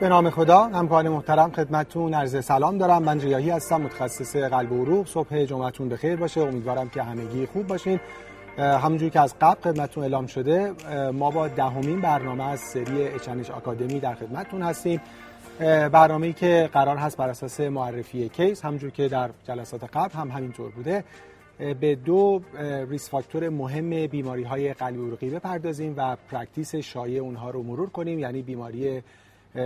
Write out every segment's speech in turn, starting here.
به نام خدا همکار محترم خدمتتون عرض سلام دارم. من ریاهی هستم متخصص قلب و عروق صبح جمعتون بخیر باشه. امیدوارم که همگی خوب باشین. همونجوری که از قبل خدمتتون اعلام شده ما با دهمین برنامه از سری H&H Academy در خدمتتون هستیم. برنامه‌ای که قرار هست بر اساس معرفی case همونجور که در جلسات قبل هم همینطور بوده. به دو risk factor مهم بیماری های قلبی عروقی بپردازیم و practice شایع اونها رو مرور کنیم. یعنی بیماری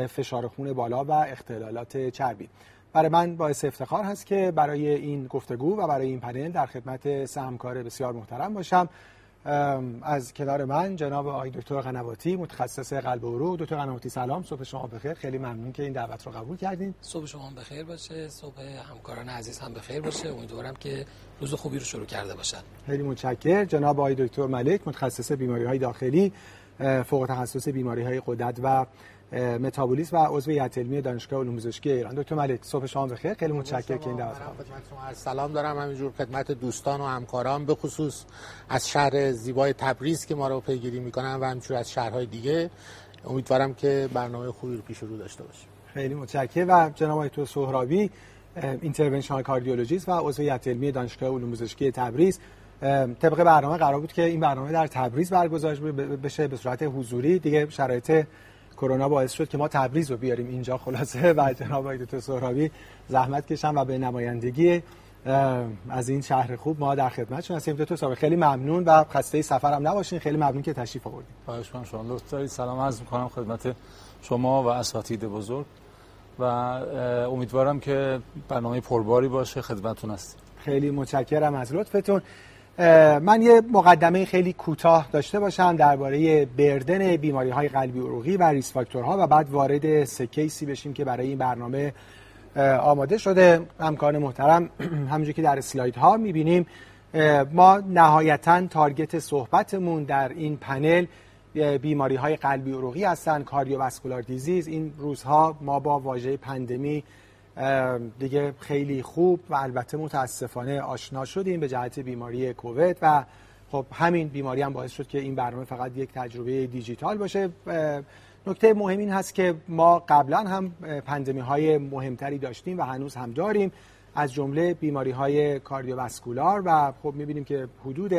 فشار خون بالا و اختلالات چربی. برای من باعث افتخار هست که برای این گفتگو و برای این پنل در خدمت سه همکار بسیار محترم باشم. از کنار من جناب آقای دکتر قنواتی متخصص قلب و عروق. دکتر قنواتی سلام. صبح شما بخیر. خیلی ممنون که این دعوت رو قبول کردین. صبح شما بخیر باشه. صبح همکاران عزیز هم بخیر باشه. امیدوارم که روز خوبی رو شروع کرده باشن. خیلی متشکر جناب آقای دکتر ملک متخصص بیماری های داخلی فوق تخصص بیماری های قدرت و متابولیسم و عضو هیئت علمی دانشگاه علوم پزشکی ایران. دکتر ملک صبح شما بخیر. خیلی متشکرم که این دعوت سلام. دارم. همینجور خدمت دوستان و همکاران به خصوص از شهر زیبای تبریز که ما رو پیگیری می‌کنن و همینجور از شهرهای دیگه. امیدوارم که برنامه خوبی رو پیش رو داشته باشیم. خیلی متشکرم. و جناب آقای تو سهرابی اینترونشنال کاردیولوژیست و عضو هیئت علمی دانشگاه علوم پزشکی تبریز. طبق برنامه قرار بود که این برنامه در تبریز برگزار بشه به صورت حضوری. دیگه شرایط کرونا باعث شد که ما تبریز رو بیاریم اینجا خلاصه. و جناب آقای دکتر سهرابی زحمت کشن و به نمایندگی از این شهر خوب ما در خدمتشون هستیم. دکتر سهرابی خیلی ممنون و خسته سفر هم نباشین. خیلی ممنون که تشریف آوردید خواهش می‌کنم شما. لطف دارید. سلام عرض می‌کنم خدمت شما و اساتید بزرگ. و امیدوارم که برنامه پرباری باشه. خدمتتون هستیم. خیلی متشکرم از لطفتون. من یه مقدمه خیلی کوتاه داشته باشم درباره burden بیماری های قلبی عروقی و risk factor ها و بعد وارد سه case ی بشیم که برای این برنامه آماده شده. همکار محترم همونجوری که در اسلاید ها می‌بینیم ما نهایتا target صحبتمون در این پنل بیماری های قلبی عروقی هستن cardiovascular disease. این روزها ما با واژه پندمی دیگه خیلی خوب و البته متاسفانه آشنا شدیم به جهت بیماری کووید و خب همین بیماری هم باعث شد که این برنامه فقط یک تجربه دیجیتال باشه. نکته مهم این هست که ما قبلا هم پندمی های مهمتری داشتیم و هنوز هم داریم. از جمله بیماری های کاردیوواسکولار و خب می‌بینیم که حدود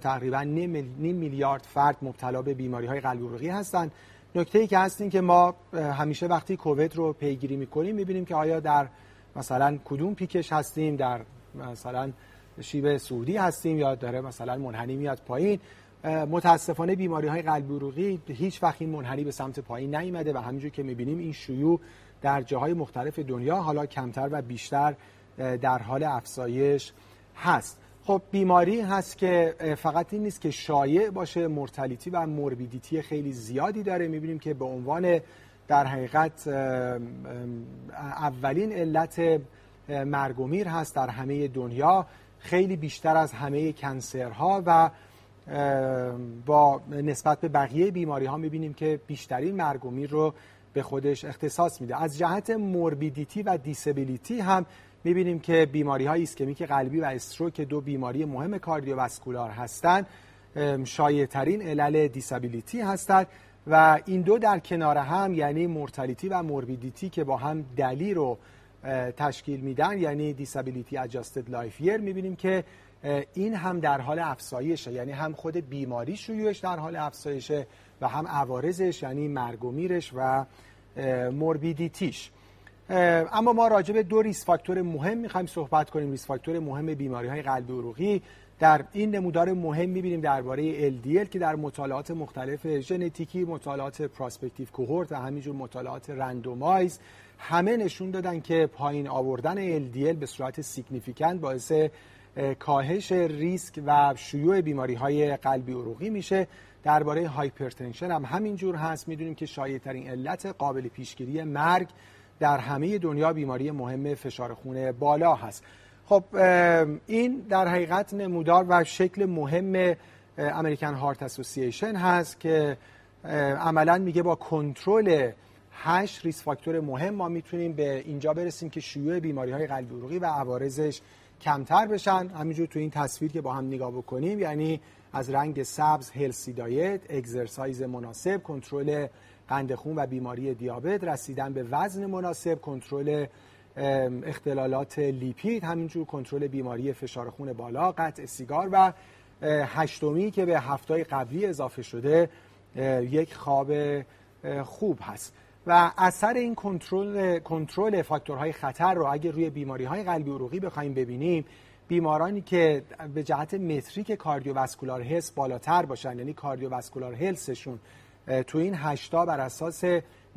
تقریبا نیم میلیارد فرد مبتلا به بیماری های قلبی عروقی هستند. نکته ای که هست این که ما همیشه وقتی کووید رو پیگیری می‌کنیم می‌بینیم که آیا در مثلا کدوم پیکش هستیم در مثلا شیب سعودی هستیم یا داره مثلا منحنی میاد پایین. متاسفانه بیماری های قلبی عروقی هیچ وقت این منحنی به سمت پایین نیامده و همینجور که می‌بینیم این شیوع در جاهای مختلف دنیا حالا کمتر و بیشتر در حال افزایش هست. خب بیماری هست که فقط این نیست که شایع باشه مرتلیتی و موربیدیتی خیلی زیادی داره. می‌بینیم که به عنوان در حقیقت اولین علت مرگومیر هست در همه دنیا. خیلی بیشتر از همه cancer ها و با نسبت به بقیه بیماری ها می‌بینیم که بیشترین مرگومیر رو به خودش اختصاص میده. از جهت morbidity و disability هم می‌بینیم که بیماری های ischemic قلبی و stroke دو بیماری مهم cardiovascular هستند. شایع ترین علل disability هستند و این دو در کنار هم یعنی mortality و morbidity که با هم DALY رو تشکیل میدن یعنی disability adjusted life year می‌بینیم که این هم در حال افزایشه. یعنی هم خود بیماری شیوعش در حال افزایشه و هم عوارضش یعنی مرگ و میرش و morbidity ش. اما ما راجع به دو risk factor مهم می‌خوایم صحبت کنیم. risk factor مهم بیماری های قلبی عروقی. در این نمودار مهم می‌بینیم درباره LDL که در مطالعات مختلف ژنتیکی مطالعات prospective cohort و همینجور مطالعات randomized همه نشون دادن که پایین آوردن LDL به صورت significant باعث کاهش ریسک و شیوع بیماری های قلبی عروقی میشه. درباره hypertension هم همینجور هست. می‌دونیم که شایع ترین علت قابل پیشگیری مرگ در همه دنیا بیماری مهم فشار خون بالا هست. خب این در حقیقت نمودار و شکل مهم امریکن هارت اسوسییشن هست که عملا میگه با کنترل هشت ریس فاکتور مهم ما می‌تونیم به اینجا برسیم که شیوع بیماری های قلبی عروقی و عوارضش کمتر بشن. همینجور تو این تصویر که با هم نگاه بکنیم یعنی از رنگ سبز هلسی دایت اگزرسایز مناسب کنترل قند خون و بیماری دیابت رسیدن به وزن مناسب کنترل اختلالات لیپید همینجور کنترل بیماری فشار خون بالا قطع سیگار و هشتمی که به هفتای قبلی اضافه شده یک خواب خوب هست. و اثر این کنترل کنترل فاکتورهای خطر رو اگر روی بیماری های قلبی عروقی بخوایم ببینیم بیمارانی که به جهت متریک کاردیوواسکولار هلس بالاتر باشن یعنی کاردیوواسکولار هلسشون تو این هشتا بر اساس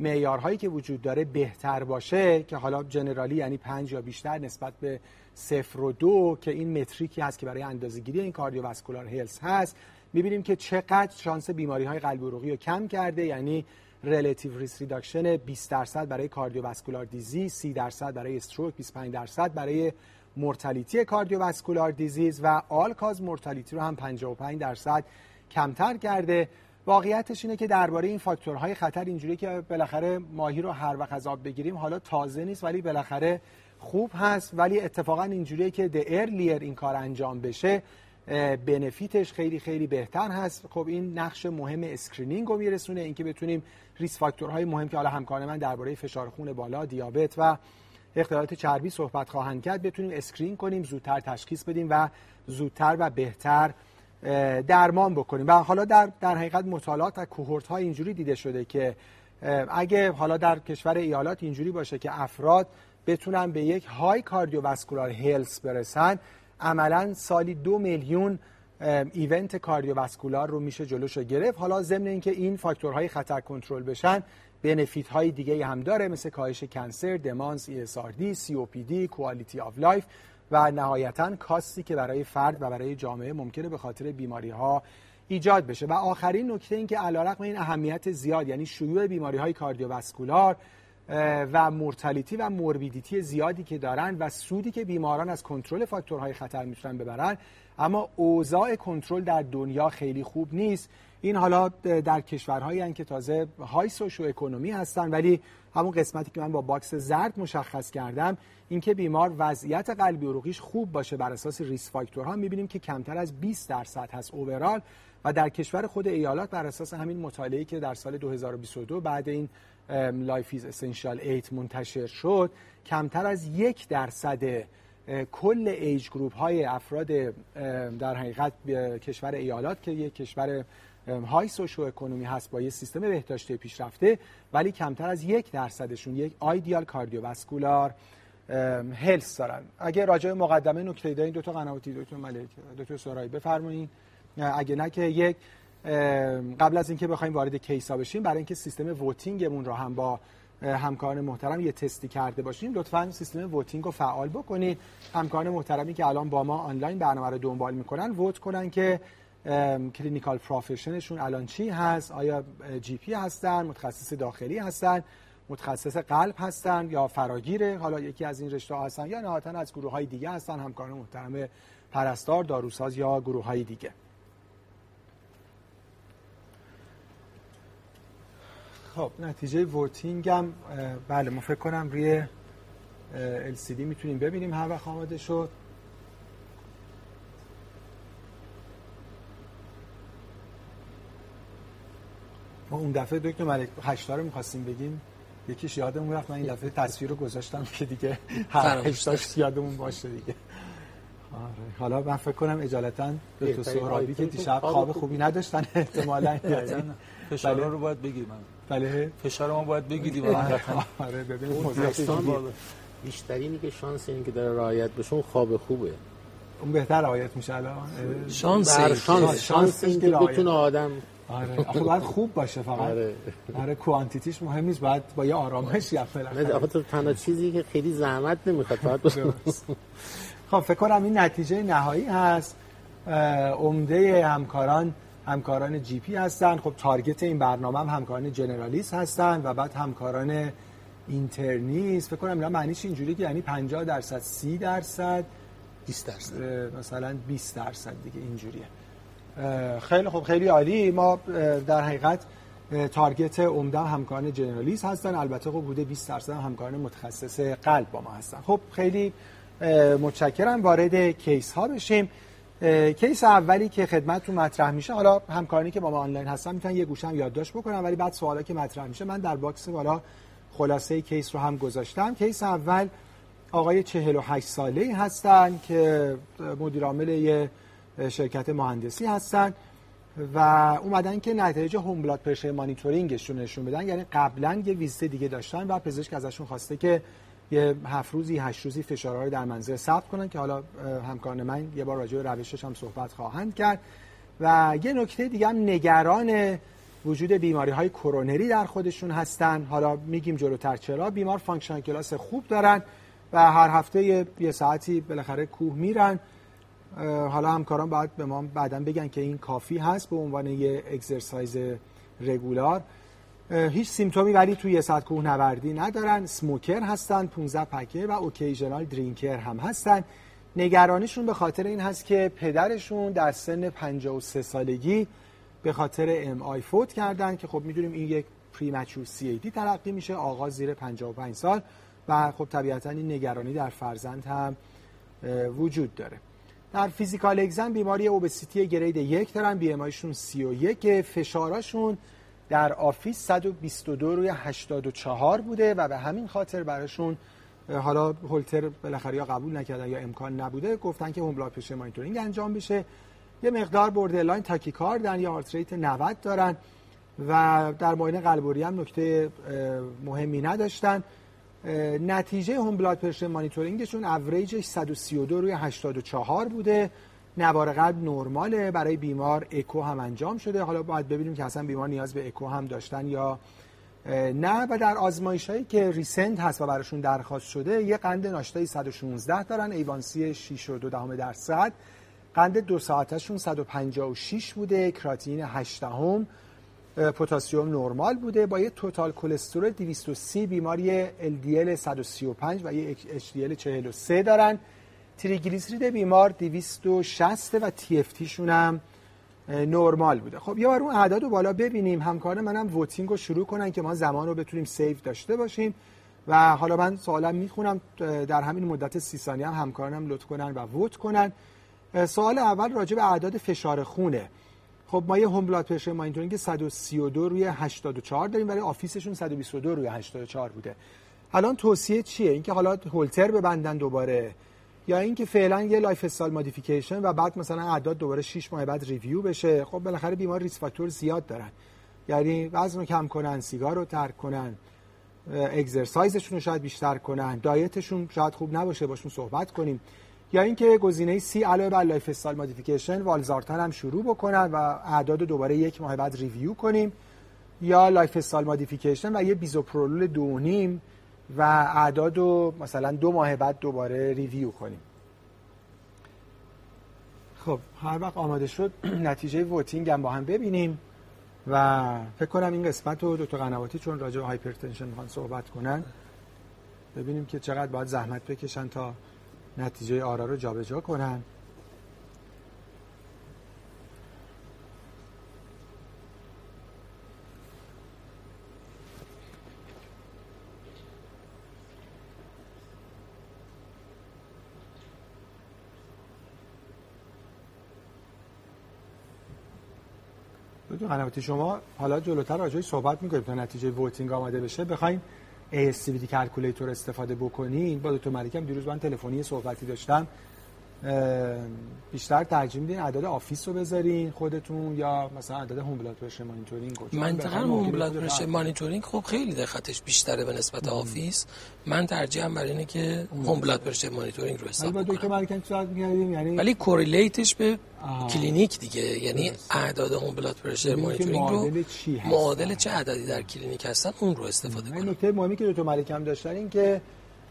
معیارهایی که وجود داره بهتر باشه که حالا generally یعنی پنج یا بیشتر نسبت به صفر و دو که این metric ی هست که برای اندازه‌گیری این cardiovascular health هست می‌بینیم که چقدر شانس بیماری های قلبی عروقی رو کم کرده یعنی relative risk reduction 20 درصد برای cardiovascular disease 30 درصد برای stroke 25 درصد برای mortality cardiovascular disease و all-cause mortality رو هم 55 درصد کمتر کرده. واقعیتش اینه که درباره این فاکتورهای خطر اینجوری که بالاخره ماهی رو هر وقت از آب بگیریم حالا تازه نیست ولی بالاخره خوب هست. ولی اتفاقا اینجوریه که the earlier این کار انجام بشه benefit ش خیلی خیلی بهتر هست. خب این نقش مهم screening رو میرسونه اینکه بتونیم risk factor های مهم که حالا همکار من درباره فشار خون بالا دیابت و اختلالات چربی صحبت خواهند کرد بتونیم screen کنیم زودتر تشخیص بدیم و زودتر و بهتر درمان بکنیم. و حالا در در حقیقت مطالعات و cohort ها اینجوری دیده شده که اگه حالا در کشور ایالات اینجوری باشه که افراد بتونن به یک high cardiovascular health برسن عملا سالی دو میلیون event cardiovascular رو میشه جلوش گرفت. حالا ضمن اینکه این فاکتورهای خطر کنترل بشن benefit های دیگه هم داره مثل کاهش cancer، دمانس، ESRD, COPD, quality of life و نهایتا کاستی که برای فرد و برای جامعه ممکنه به خاطر بیماری ها ایجاد بشه. و آخرین نکته این که علیرغم این اهمیت زیاد یعنی شیوع بیماری های کاردیوواسکولار و مورتالیتی و موربیدیتی زیادی که دارن و سودی که بیماران از کنترل فاکتورهای خطر می‌تونن ببرن اما اوضاع کنترل در دنیا خیلی خوب نیست. این حالا در کشورهایی که تازه های سوشو اکونومی هستن ولی همون قسمتی که من با box زرد مشخص کردم اینکه بیمار وضعیت قلبی عروقیش خوب باشه بر اساس risk factor ها می‌بینیم که کمتر از 20 درصد هست overall و در کشور خود ایالات بر اساس همین مطالعه‌ای که در سال 2022 بعد این Life's Essential 8 منتشر شد کمتر از یک درصد کل age group های افراد در حقیقت کشور ایالات که یک کشور high socioeconomic هست با یه سیستم بهداشتی پیشرفته ولی کمتر از یک درصدشون یک ideal cardiovascular health دارن. اگه راجع مقدمه نکته دارین دو تا قنواتی دکتر ملک دکتر سرایی بفرمایید اگه نه که یک قبل از اینکه بخوایم وارد case ا بشیم برای اینکه سیستم voting مون رو هم با همکاران محترم یه تستی کرده باشیم لطفا سیستم voting رو فعال بکنید. همکاران محترمی که الان با ما آنلاین برنامه رو دنبال می‌کنن vote کنن که clinical profession شون الان چی هست؟ آیا GP هستن؟ متخصص داخلی هستن؟ متخصص قلب هستن یا فراگیره؟ حالا یکی از این رشته هستن یا نهایتا از گروه های دیگه هستن؟ همکاران محترم پرستار داروساز یا گروه های دیگه. خب نتیجه voting هم بله ما فکر کنم روی LCD می‌تونیم ببینیم. هر وقت آماده شد. ما اون دفعه دکتر ملک هشتا رو می‌خواستیم بگیم. یکیش یادمون رفت من این دفعه تصویر رو گذاشتم که دیگه هر هشتاش یادمون باشه دیگه. آره. حالا من فکر کنم اجالتا دکتر سهرابی که دیشب خواب خوبی نداشتن احتمالاً فشار رو باید بگیریم. بله. فشار ما باید بگیریم. آره. ببینید بیشترینی که شانس این که داره رعایت بشه اون خواب خوبه. اون بهتر رعایت میشه الان. شانس. شانس. شانس این که بتونه آدم آره. آخه باید خوب باشه فقط. آره. آره کوانتیتیش مهم نیست. باید با یه آرامش یا آخه تو تنها چیزی که خیلی زحمت نمی‌خواد باید خب فکر کنم این نتیجه نهایی هست. عمده همکاران همکاران جی پی هستن. خب تارگت این برنامه هم همکاران جنرالیست هستن و بعد همکاران اینترنیست. فکر کنم اینا معنیش اینجوری که یعنی 50 درصد 30 درصد 20 درصد. مثلا 20 درصد دیگه اینجوریه. خیلی خب خیلی عالی. ما در حقیقت target عمده همکاران generalist هستن. البته خب بوده 20 درصد همکاران متخصص قلب با ما هستن. خب خیلی متشکرم. وارد case ها بشیم case اولی که خدمتتون مطرح میشه حالا همکارانی که با ما آنلاین هستن می‌تونن یه گوشم یادداشت بکنن ولی بعد سوالا که مطرح میشه من در box بالا خلاصه case رو هم گذاشتم. case اول آقای 48 ساله هستن که مدیر عامل یه شرکت مهندسی هستن و اومدن که نتایج home blood pressure monitoring شون نشون بدن. یعنی قبلا یه ویزیت دیگه داشتن و پزشک ازشون خواسته که یه هفت روزی هشت روزی فشارها رو در منزل ثبت کنن که حالا همکاران من یه بار راجع به روشش هم صحبت خواهند کرد. و یه نکته دیگه هم نگران وجود بیماری های کرونری در خودشون هستن. حالا میگیم جلوتر چرا. بیمار function class خوب دارن و هر هفته یه, ساعتی بالاخره کوه میرن. حالا همکاران باید به ما بعدا بگن که این کافی هست به عنوان یه exercise regular هیچ symptom ی ولی توی ساعت کوه نوردی ندارن. smoker هستن 15 pack ه و occasional drinker هم هستن. نگرانیشون به خاطر این هست که پدرشون در سن 53 سالگی به خاطر MI فوت کردن که خب می‌دونیم این یک premature CAD تلقی میشه آغاز زیر 55 سال و خب طبیعتا این نگرانی در فرزند هم وجود داره. در physical exam بیماری obesity grade یک دارن BMI شون 31 فشاراشون در office 122 روی 84 بوده و به همین خاطر براشون حالا هولتر بالاخره یا قبول نکردن یا امکان نبوده گفتن که home blood pressure monitoring انجام بشه. یه مقدار borderline tachycard ن یا heart rate 90 دارن و در معاینه قلب و ریه هم نکته مهمی نداشتن. نتیجه home blood pressure monitoring شون average ش 132 روی 84 بوده. نوار قلب نرماله. برای بیمار اکو هم انجام شده. حالا باید ببینیم که اصلا بیمار نیاز به اکو هم داشتن یا نه. و در آزمایش هایی که recent هست و براشون درخواست شده یه قند ناشتایی 116 دارن. A1C 6 و 2 دهم درصد قند دو ساعتشون 156 بوده. کراتین 8 هم پتاسیم نرمال بوده با یه total cholesterol 230 بیمار یه LDL 135 و یه HDL 43 دارن. تریگلیسیرید بیمار 260 و LFT شون هم نرمال بوده. خب یه بار اون اعداد رو بالا ببینیم. همکارانم voting رو شروع کنن که ما زمان رو بتونیم save داشته باشیم. و حالا من سوالم می‌خونم. در همین مدت سی ثانیه هم همکارانم لطف کنن و vote کنن. سوال اول راجع به اعداد فشار خونه. خب ما یه home blood pressure monitoring 132 روی 84 داریم ولی office شون 122 روی 84 بوده. الان توصیه چیه؟ اینکه حالا هولتر ببندن دوباره یا اینکه فعلا یه lifestyle modification و بعد مثلا اعداد دوباره 6 ماه بعد review بشه؟ خب بالاخره بیمار risk factor زیاد دارن. یعنی وزن رو کم کنن سیگار رو ترک کنن exercise شون رو شاید بیشتر کنن diet شون شاید خوب نباشه باشون صحبت کنیم. یا اینکه گزینه C علاوه بر lifestyle modification والزارتان هم شروع بکنن و اعداد دوباره یک ماه بعد review کنیم. یا lifestyle modification و یه بیزوپرولول دو نیم و اعداد رو مثلا دو ماه بعد دوباره review کنیم. خب هر وقت آماده شد نتیجه voting هم با هم ببینیم و فکر کنم این قسمت رو دکتر قنواتی چون راجع به hypertension می‌خوان صحبت کنن ببینیم که چقدر باید زحمت بکشن تا نتیجه آرا رو جابجا کنن. قنواتی شما حالا جلوتر راجعش صحبت می‌کنیم تا نتیجه ووتینگ آماده بشه. بخواین ASCVD calculator استفاده بکنین. با دکتر ملکم دیروز من تلفنی صحبتی داشتم. بیشتر ترجیح میدین عدد office رو بذارین خودتون یا مثلا عدد home blood pressure monitoring منطقا home blood pressure monitoring خب خیلی دقتش بیشتره به نسبت office. من ترجیحم برای اینه که home blood pressure monitoring رو استفاده کنم دکتر صحبت می‌کردیم یعنی ولی correlate ش به کلینیک دیگه. یعنی اعداد home blood pressure monitoring رو معادل چه عددی در کلینیک هستن؟ اون رو استفاده کنیم نکته مهمی که دکتر ملکم داشتن این که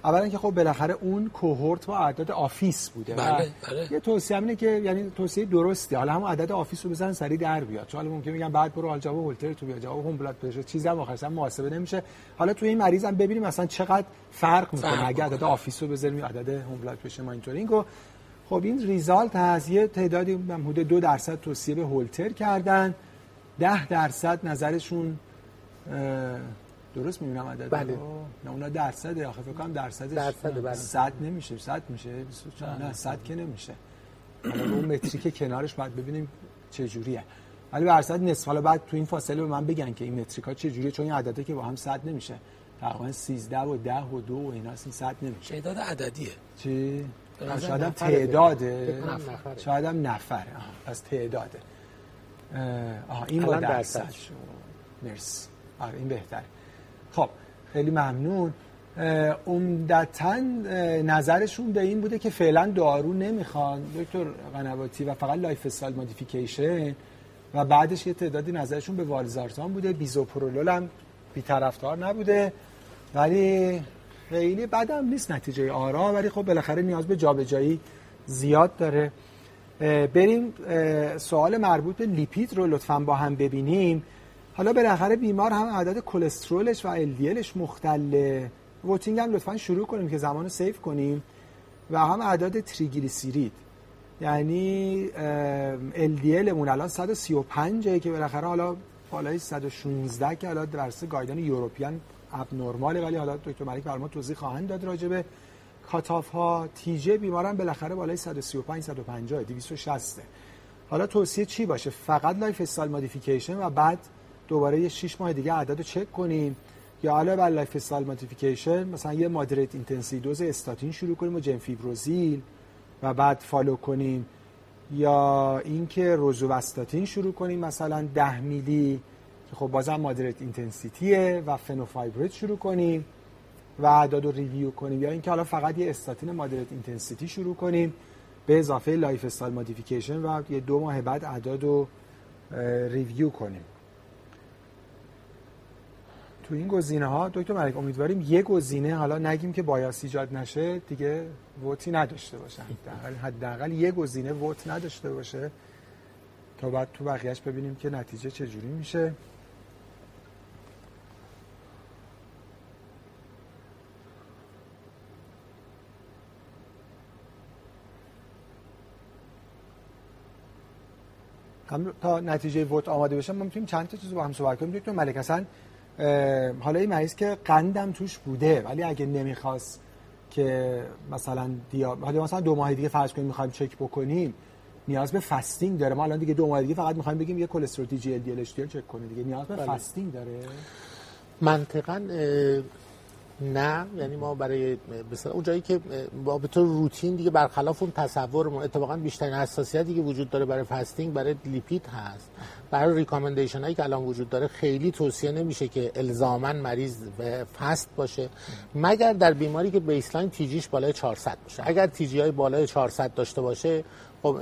اولا که خب بالاخره اون cohort با عدد office بوده بله بله. یه توصیه اینه که یعنی توصیه درستی حالا همون عدد office رو بزن سری در بیاد. چون ممکن میگن بعد برو جواب هولتر تو بیا جواب home blood pressure چیزی هم آخرش محاسبه نمیشه. حالا تو این مریض هم ببینیم مثلا چقدر فرق می‌کنه. اگه عدد office رو بذاریم عدد home blood pressure monitoring رو خب این result از یه تعدادی حدود دو درصد توصیه به هولتر کردن. ده درصد نظرشون درست می‌بینم عدد؟ بله. نه اونا درصده. آخه فکر کنم درصدش درصد بله. 100 نمیشه. 100 میشه. 24 نه 100 که نمیشه. اون متریک کنارش باید ببینیم چه جوریه ولی به صد نصف. حالا بعد تو این فاصله به من بگن که این متریک ها چه جوریه چون این عدده که با هم صد نمیشه. تقریبا 13 و 10 و 2 و اینا این صد نمیشه. تعداد عددیه. چی؟ شاید هم تعداده. شاید هم نفر پس تعداده. آها این با درصد. مرسی. آره این بهتره. خب خیلی ممنون. عمدتا نظرشون به این بوده که فعلا دارو نمی‌خوان. دکتر قنواتی و فقط lifestyle modification و بعدش یه تعدادی نظرشون به والزارتان بوده. بیزوپرولول هم بیطرفدار نبوده. ولی خیلی بدم نیست نتیجه آرا ولی خب بالاخره نیاز به جابجایی زیاد داره. بریم سوال مربوط به لیپید رو لطفا با هم ببینیم. حالا بالاخره بیمار هم عدد کلسترولش و LDLش مختله. voting هم لطفا شروع کنیم که زمان save کنیم. و هم عدد تریگلیسیرید. یعنی LDL مون الان 135 که بالاخره حالا بالای 116 که حالا درس guideline European abnormalه ولی حالا دکتر ملک برما توضیح خواهند داد راجع به cutoff ها TGی بیمارم بالاخره بالای 135 150 260 حالا توصیه چی باشه؟ فقط lifestyle modification و بعد دوباره یه 6 ماه دیگه عدد رو چک کنیم. یا علاوه بر lifestyle modification مثلا یه moderate intensity dose استاتین شروع کنیم و جنفیبروزیل و بعد follow کنیم. یا اینکه روزوواستاتین شروع کنیم مثلا 10 میلی که خب بازم moderate intensity ه و فنوفایبریت شروع کنیم و اعداد رو review کنیم. یا اینکه حالا فقط یه استاتین moderate intensity شروع کنیم به اضافه lifestyle modification و یه دو ماه بعد اعداد رو review کنیم. تو این گزینه ها دکتر ملک امیدواریم یه گزینه حالا نگیم که bias ایجاد نشه دیگه vote ی نداشته باشن. حداقل یه گزینه vote نداشته باشه تا بعد تو بقیهش ببینیم که نتیجه چجوری میشه. تا نتیجه vote آماده بشه ما می‌تونیم چند تا چیز با هم صحبت کنیم. دکتر ملک اصلا حالا این مریض که قندم توش بوده ولی اگه نمی‌خواست که مثلا دیا حالا مثلا دو ماه دیگه فرض کنیم می‌خوایم چک بکنیم نیاز به fasting داره. ما الان دیگه دو ماه دیگه فقط می‌خوایم بگیم یه کلسترول TG LDL چک کنه دیگه. نیاز به بله. fasting داره؟ منطقا نه. یعنی ما برای مثلا اون جایی که با به طور روتین دیگه برخلاف اون تصورمون اتفاقا بیشترین حساسیتی که وجود داره برای fasting برای لیپید هست. برای recommendation هایی که الان وجود داره خیلی توصیه نمیشه که الزاما مریض fast باشه. مگر در بیماری که baseline TG ش بالای 400 باشه. اگر TG های بالای 400 داشته باشه خب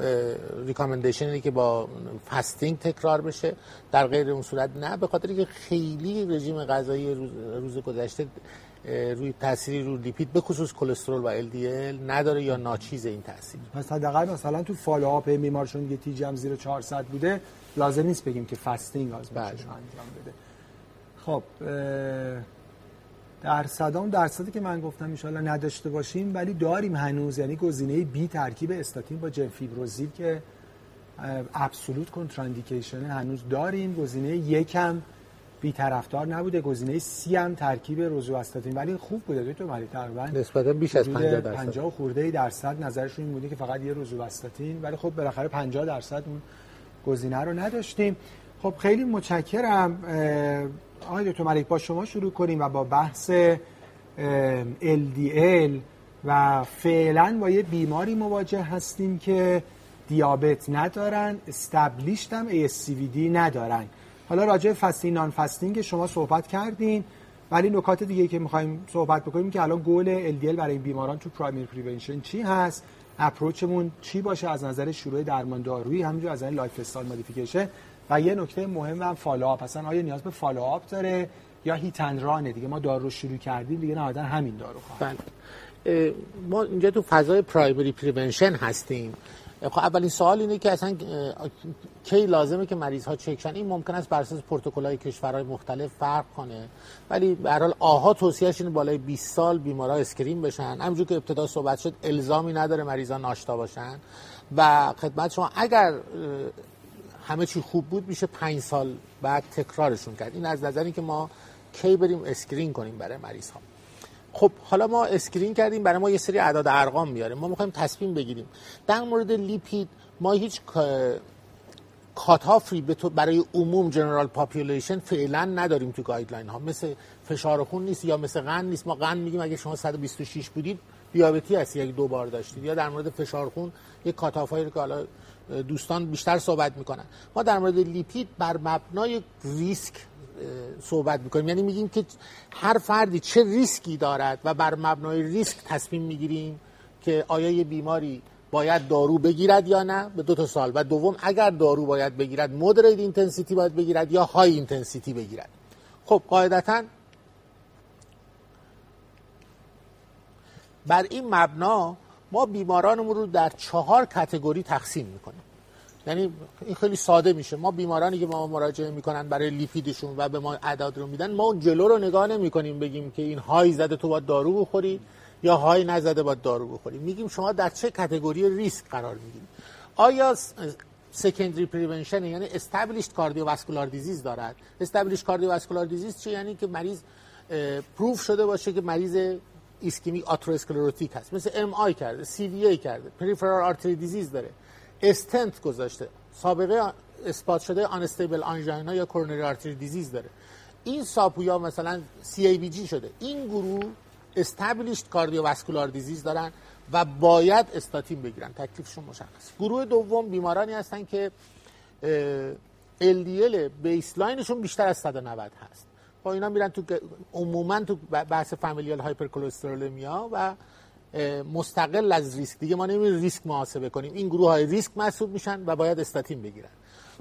recommendation که با fasting تکرار بشه در غیر اون صورت نه. به خاطر که خیلی رژیم غذایی روز, روز گذشته روی تاثیری رو لیپید به خصوص کلسترول و LDL نداره یا ناچیز این تاثیر. پس حداقل مثلا تو follow-up بیمارشون یه TG هم زیر 400 بوده لازم نیست بگیم که fasting آزمایش بله. انجام بده. خب درصد درصدی که من گفتم ان نداشته باشیم ولی داریم هنوز یعنی گزینه B ترکیب استاتین با جنفیبروزیل که absolute contraindication هنوز داریم. گزینه یکم بی طرفدار نبوده. گزینه C هم ترکیب روزوواستاتین ولی خوب بوده تو ولی تقریبا نسبتا بیش از 50 درصد. 50 خورده درصد نظرشون این بوده که فقط یه روزوواستاتین ولی خب بالاخره 50 درصد اون گزینه رو نداشتیم. خب خیلی متشکرم. آقای دکتر ملک با شما شروع کنیم و با بحث LDL و فعلا با یه بیماری مواجه هستیم که دیابت ندارن established هم ASCVD ندارن. حالا راجع fasting non-fasting شما صحبت کردین ولی نکات دیگه که می‌خوایم صحبت بکنیم که الان goal LDL برای این بیماران تو primary prevention چی هست؟ approach مون چی باشه از نظر شروع درمان دارویی همینجور از نظر lifestyle modification و یه نکته مهم هم follow-up اصلا آیا نیاز به follow-up داره یا هیت رانه دیگه؟ ما دارو شروع کردیم دیگه نهایتا همین دارو خواهیم. بله. ما اینجا تو فضای primary prevention هستیم. خب اولین سوال اینه که اصلا کی لازمه که مریض ها چکشن این ممکن است بر اساس های کشورهای مختلف فرق کنه. ولی به هر حال آها توصیهش اینه بالای 20 سال بیمارا screen بشن. همونجور که ابتدا صحبت شد الزامی نداره مریضا ناشتا باشن. و خدمت شما اگر همه چی خوب بود میشه 5 سال بعد تکرارشون کرد. این از نظری که ما کی بریم screen کنیم برای مریض ها خب حالا ما screen کردیم برای ما یه سری اعداد ارقام میاریم ما می‌خوایم تصمیم بگیریم. در مورد لیپید ما هیچ cutoff ی برای عموم general population فعلا نداریم تو guideline ها مثل فشار خون نیست یا مثل قند نیست. ما قند میگیم اگه شما 126 بودید دیابتی هستی اگه دو بار داشتید. یا در مورد فشار خون یک cutoff هایی که حالا دوستان بیشتر صحبت می‌کنن. ما در مورد لیپید بر مبنای ریسک صحبت می‌کنیم. یعنی میگیم که هر فردی چه ریسکی دارد و بر مبنای ریسک تصمیم می‌گیریم که آیا یه بیماری باید دارو بگیرد یا نه به دو تا سال و دوم اگر دارو باید بگیرد moderate intensity باید بگیرد یا high intensity بگیرد. خب قاعدتا بر این مبنا ما بیمارانمون رو در چهار category تقسیم می‌کنیم. یعنی این خیلی ساده میشه. ما بیمارانی که ما مراجعه می‌کنن برای لیپیدشون و به ما اعداد رو میدن ما جلو رو نگاه نمی‌کنیم بگیم که این high زده تو باید دارو بخوری یا high نزده باید دارو بخوری. میگیم شما در چه category ریسک قرار می‌گیرید. آیا secondary prevention یعنی established cardiovascular disease دارد؟ established cardiovascular disease چه یعنی که مریض proof شده باشه که مریض ایسکمی atherosclerotic هست. مثل MI کرده CVA کرده peripheral artery disease داره. استنت گذاشته. سابقه اثبات شده unstable angina یا coronary artery disease داره. این ساپویا مثلا CABG شده. این گروه established cardiovascular disease دارن و باید استاتین بگیرن. تکلیفشون مشخص. گروه دوم بیمارانی هستن که LDL baseline شون بیشتر از 190 هست. با اینا میرن تو عموما تو بحث familial hypercholesterolemia و مستقل از ریسک. دیگه ما نمیریم ریسک محاسبه کنیم. این گروه high risk محسوب میشن و باید استاتین بگیرن.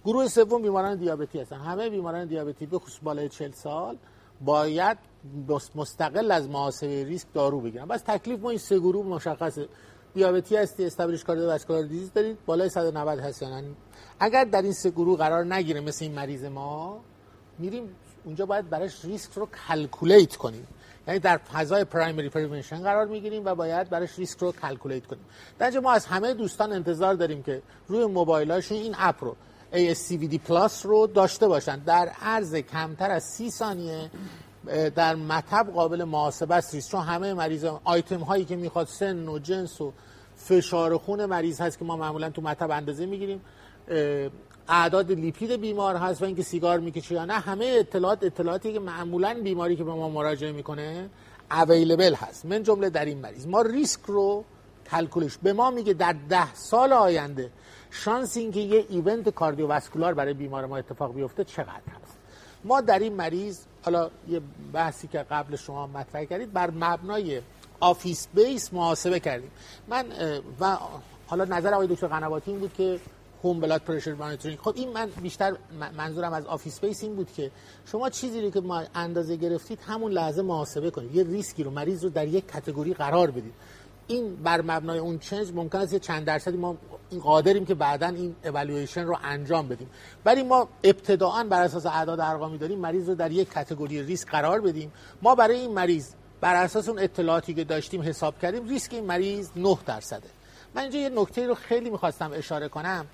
گروه سوم بیماران دیابتی هستن. همه بیماران دیابتی به خصوص بالای 40 سال باید مستقل از محاسبه ریسک دارو بگیرن. پس تکلیف ما این سه گروه مشخصه. دیابتی هستی establish cardiovascular disease دارید بالای 190 هستن اگر در این سه گروه قرار نگیره مثل این مریض ما میریم اونجا باید براش ریسک رو calculate کنیم. یعنی در فضای primary prevention قرار می‌گیریم و باید براش ریسک رو calculate کنیم. در ما از همه دوستان انتظار داریم که روی موبایلاشون این app رو ASCVD Plus رو داشته باشن. در عرض کمتر از سی ثانیه در مطب قابل محاسبه است. چون همه مریض آیتم هایی که می‌خواد سن و جنس و فشار خون مریض هست که ما معمولا تو مطب اندازه می‌گیریم. اعداد لیپید بیمار هست و اینکه سیگار می‌کشه یا نه همه اطلاعات اطلاعاتی که معمولا بیماری که به ما مراجعه می‌کنه اویلیبل هست. من جمله در این مریض. ما ریسک رو کلکولش به ما میگه در ده سال آینده شانس اینکه یه ایونت کاردیوواسکولار برای بیمار ما اتفاق بیفته چقدر هست؟ ما در این مریض حالا یه بحثی که قبل شما مطرح کردید بر مبنای office base محاسبه کردیم. من و حالا نظر آقای دکتر قنواتی این بود که home blood pressure monitoring خب این من بیشتر منظورم از office base این بود که شما چیزی رو که ما اندازه گرفتید همون لحظه محاسبه کنید. یه ریسکی رو مریض رو در یک category قرار بدید. این بر مبنای اون change ممکن است چند درصدی ما این قادریم که بعدا این اولویشن رو انجام بدیم. ولی ما ابتداعا بر اساس اعداد ارقامی داریم مریض رو در یک category ریسک قرار بدیم. ما برای این مریض بر اساس اون اطلاعاتی که داشتیم حساب کردیم ریسک این مریض 9 درصده. من اینجا یه نکته رو خیلی می‌خواستم اشاره کنم.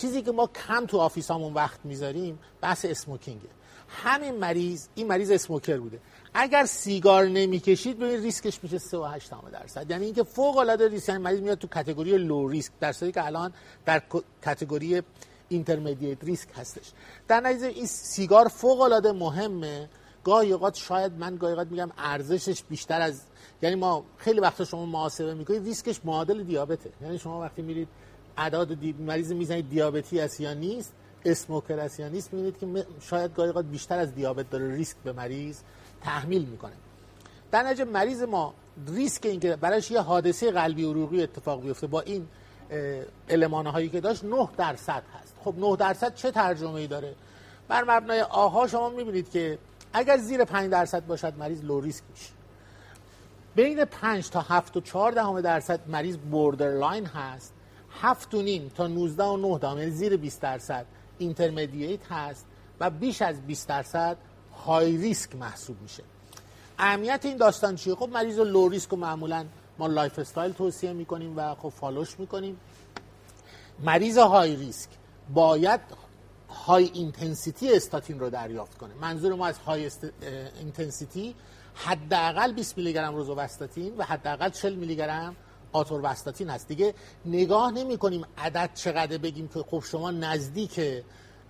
چیزی که ما کم تو office امون وقت می‌ذاریم بحث smoking ه. همین مریض این مریض smoker بوده. اگر سیگار نمی‌کشید ببین ریسکش میشه 3 و 8 درصد. یعنی اینکه فوق العاده ریسک یعنی مریض میاد تو category low risk در صورتی که الان در category intermediate risk هستش. در نتیجه این سیگار فوق العاده مهمه. گاهی اوقات شاید من گاهی اوقات میگم ارزشش بیشتر از یعنی ما خیلی وقتا شما محاسبه می‌کنید ریسکش معادل دیابته. یعنی شما وقتی میرید اعداد دی... مریض می‌زنید دیابتی است یا نیست اسموکر است یا نیست می‌بینید که شاید گاهی اوقات بیشتر از دیابت داره ریسک به مریض تحمیل می‌کنه. در نتیجه مریض ما ریسک اینکه برایش یه حادثه قلبی عروقی اتفاق بیفته با این المانه هایی که داشت 9 درصد هست. خب 9 درصد چه ترجمه ای داره؟ بر مبنای آها شما می‌بینید که اگر زیر 5 درصد باشد مریض low risk میشه. بین 5 تا 7 و 4 دهم درصد مریض borderline هست. 7 و نیم تا 19 و 9 دهم یعنی زیر 20 درصد intermediate هست و بیش از 20 درصد high risk محسوب میشه. اهمیت این داستان چیه؟ خب مریض لو ریسک و معمولا ما lifestyle توصیه می‌کنیم و خب follow ش می‌کنیم. مریض high risk باید high intensity استاتین رو دریافت کنه. منظور ما از high است... intensity حداقل 20 میلی گرم روزوواستاتین و حداقل 40 میلی گرم آتورواستاتین هست. دیگه نگاه نمی کنیم عدد چقدر بگیم که خب شما نزدیک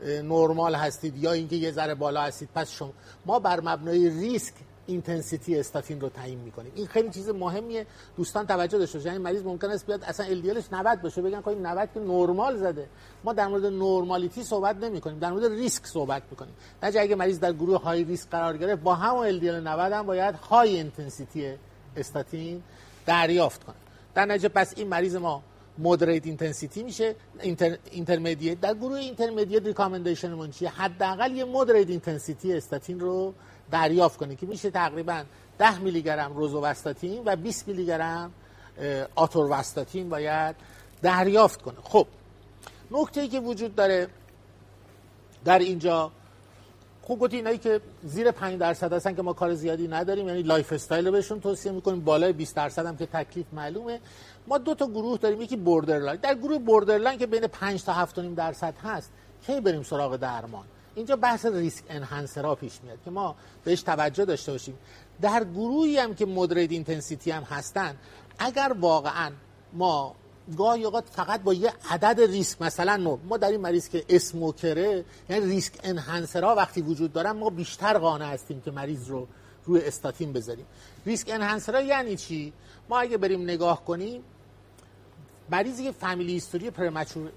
نرمال هستید یا اینکه یه ذره بالا هستید. پس شما ما بر مبنای ریسک intensity استاتین رو تعیین می‌کنیم. این خیلی چیز مهمیه. دوستان توجه داشته باشن این مریض ممکن است بیاد اصلا LDL 90 باشه. بگن که 90 که نرمال زده. ما در مورد normality صحبت نمی کنیم در مورد ریسک صحبت می‌کنیم. اینجا اگه مریض در گروه high risk قرار گرفت با همون LDL 90 هم باید high intensity استاتین دریافت کنه. در نتیجه پس این مریض ما moderate intensity میشه. inter، intermediate در گروه intermediate recommendation من چیه؟ حداقل یه moderate intensity استاتین رو دریافت کنه که میشه تقریبا 10 میلی گرم روزوواستاتین و 20 میلی گرم آتورواستاتین باید دریافت کنه. خب نکته ای که وجود داره در اینجا خوب گفتی اینایی که زیر 5 درصد هستن که ما کار زیادی نداریم یعنی lifestyle رو بهشون توصیه می‌کنیم. بالای 20 درصد هم که تکلیف معلومه. ما دو تا گروه داریم یکی borderline در گروه borderline که بین 5 تا 7.5 درصد هست کی بریم سراغ درمان؟ اینجا بحث risk enhancer ا پیش میاد که ما بهش توجه داشته باشیم. در گروهی هم که moderate intensity هم هستن اگر واقعا ما گاهی اوقات فقط با یه عدد ریسک مثلا نه ما در این مریض که smoker ه یعنی risk enhancer ها وقتی وجود دارن ما بیشتر قانع هستیم که مریض رو روی استاتین بذاریم. risk enhancer ها یعنی چی؟ ما اگه بریم نگاه کنیم مریضی که family history premature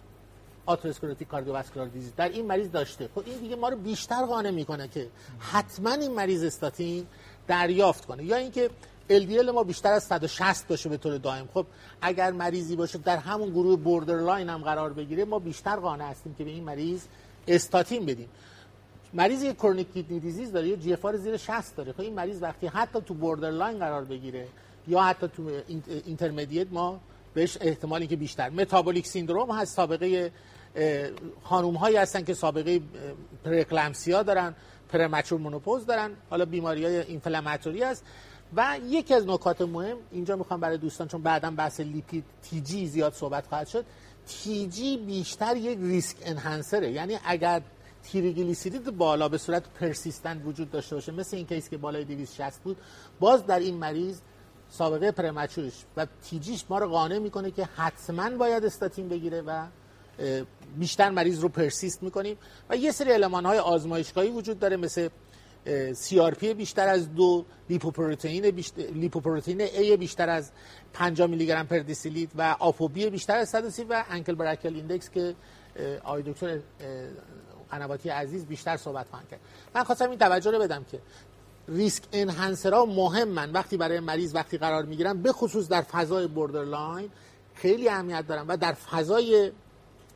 atherosclerotic cardiovascular disease در این مریض داشته. خب این دیگه ما رو بیشتر قانع می‌کنه که حتما این مریض استاتین دریافت کنه. یا اینکه LDL ما بیشتر از 160 باشه به طور دائم. خب اگر مریضی باشه در همون گروه borderline هم قرار بگیره ما بیشتر قانع هستیم که به این مریض استاتین بدیم. مریضی chronic kidney disease داره یه GFR زیر 60 داره. خب این مریض وقتی حتی تو borderline قرار بگیره یا حتی تو intermediate ما بهش احتمالی که بیشتر. metabolic syndrome هست سابقه خانوم هایی هستن که سابقه preeclampsia دارن premature menopause دارن. حالا بیماری های inflammatory است و یکی از نکات مهم اینجا می‌خوام برای دوستان چون بعدا بحث لیپید TG زیاد صحبت خواهد شد TG بیشتر یک risk enhancer ه. یعنی اگر تریگلیسیرید بالا به صورت persistent وجود داشته باشه مثل این case که بالای 260 بود باز در این مریض سابقه premature ش و TG ش ما رو قانع می‌کنه که حتما باید استاتین بگیره و بیشتر مریض رو persist می‌کنیم. و یه سری المان های آزمایشگاهی وجود داره مثل CRP بیشتر از دو lipoprotein بیشتر lipoprotein a بیشتر از 50 میلی گرم پر دسی‌لیتر و ApoB بیشتر از 130 و ankle brachial index که آقای دکتر قنواتی عزیز بیشتر صحبت خواهند کرد. من خواستم این توجه رو بدم که risk enhancer ها مهمن. وقتی برای مریض وقتی قرار می‌گیرن به خصوص در فضای borderline خیلی اهمیت دارن و در فضای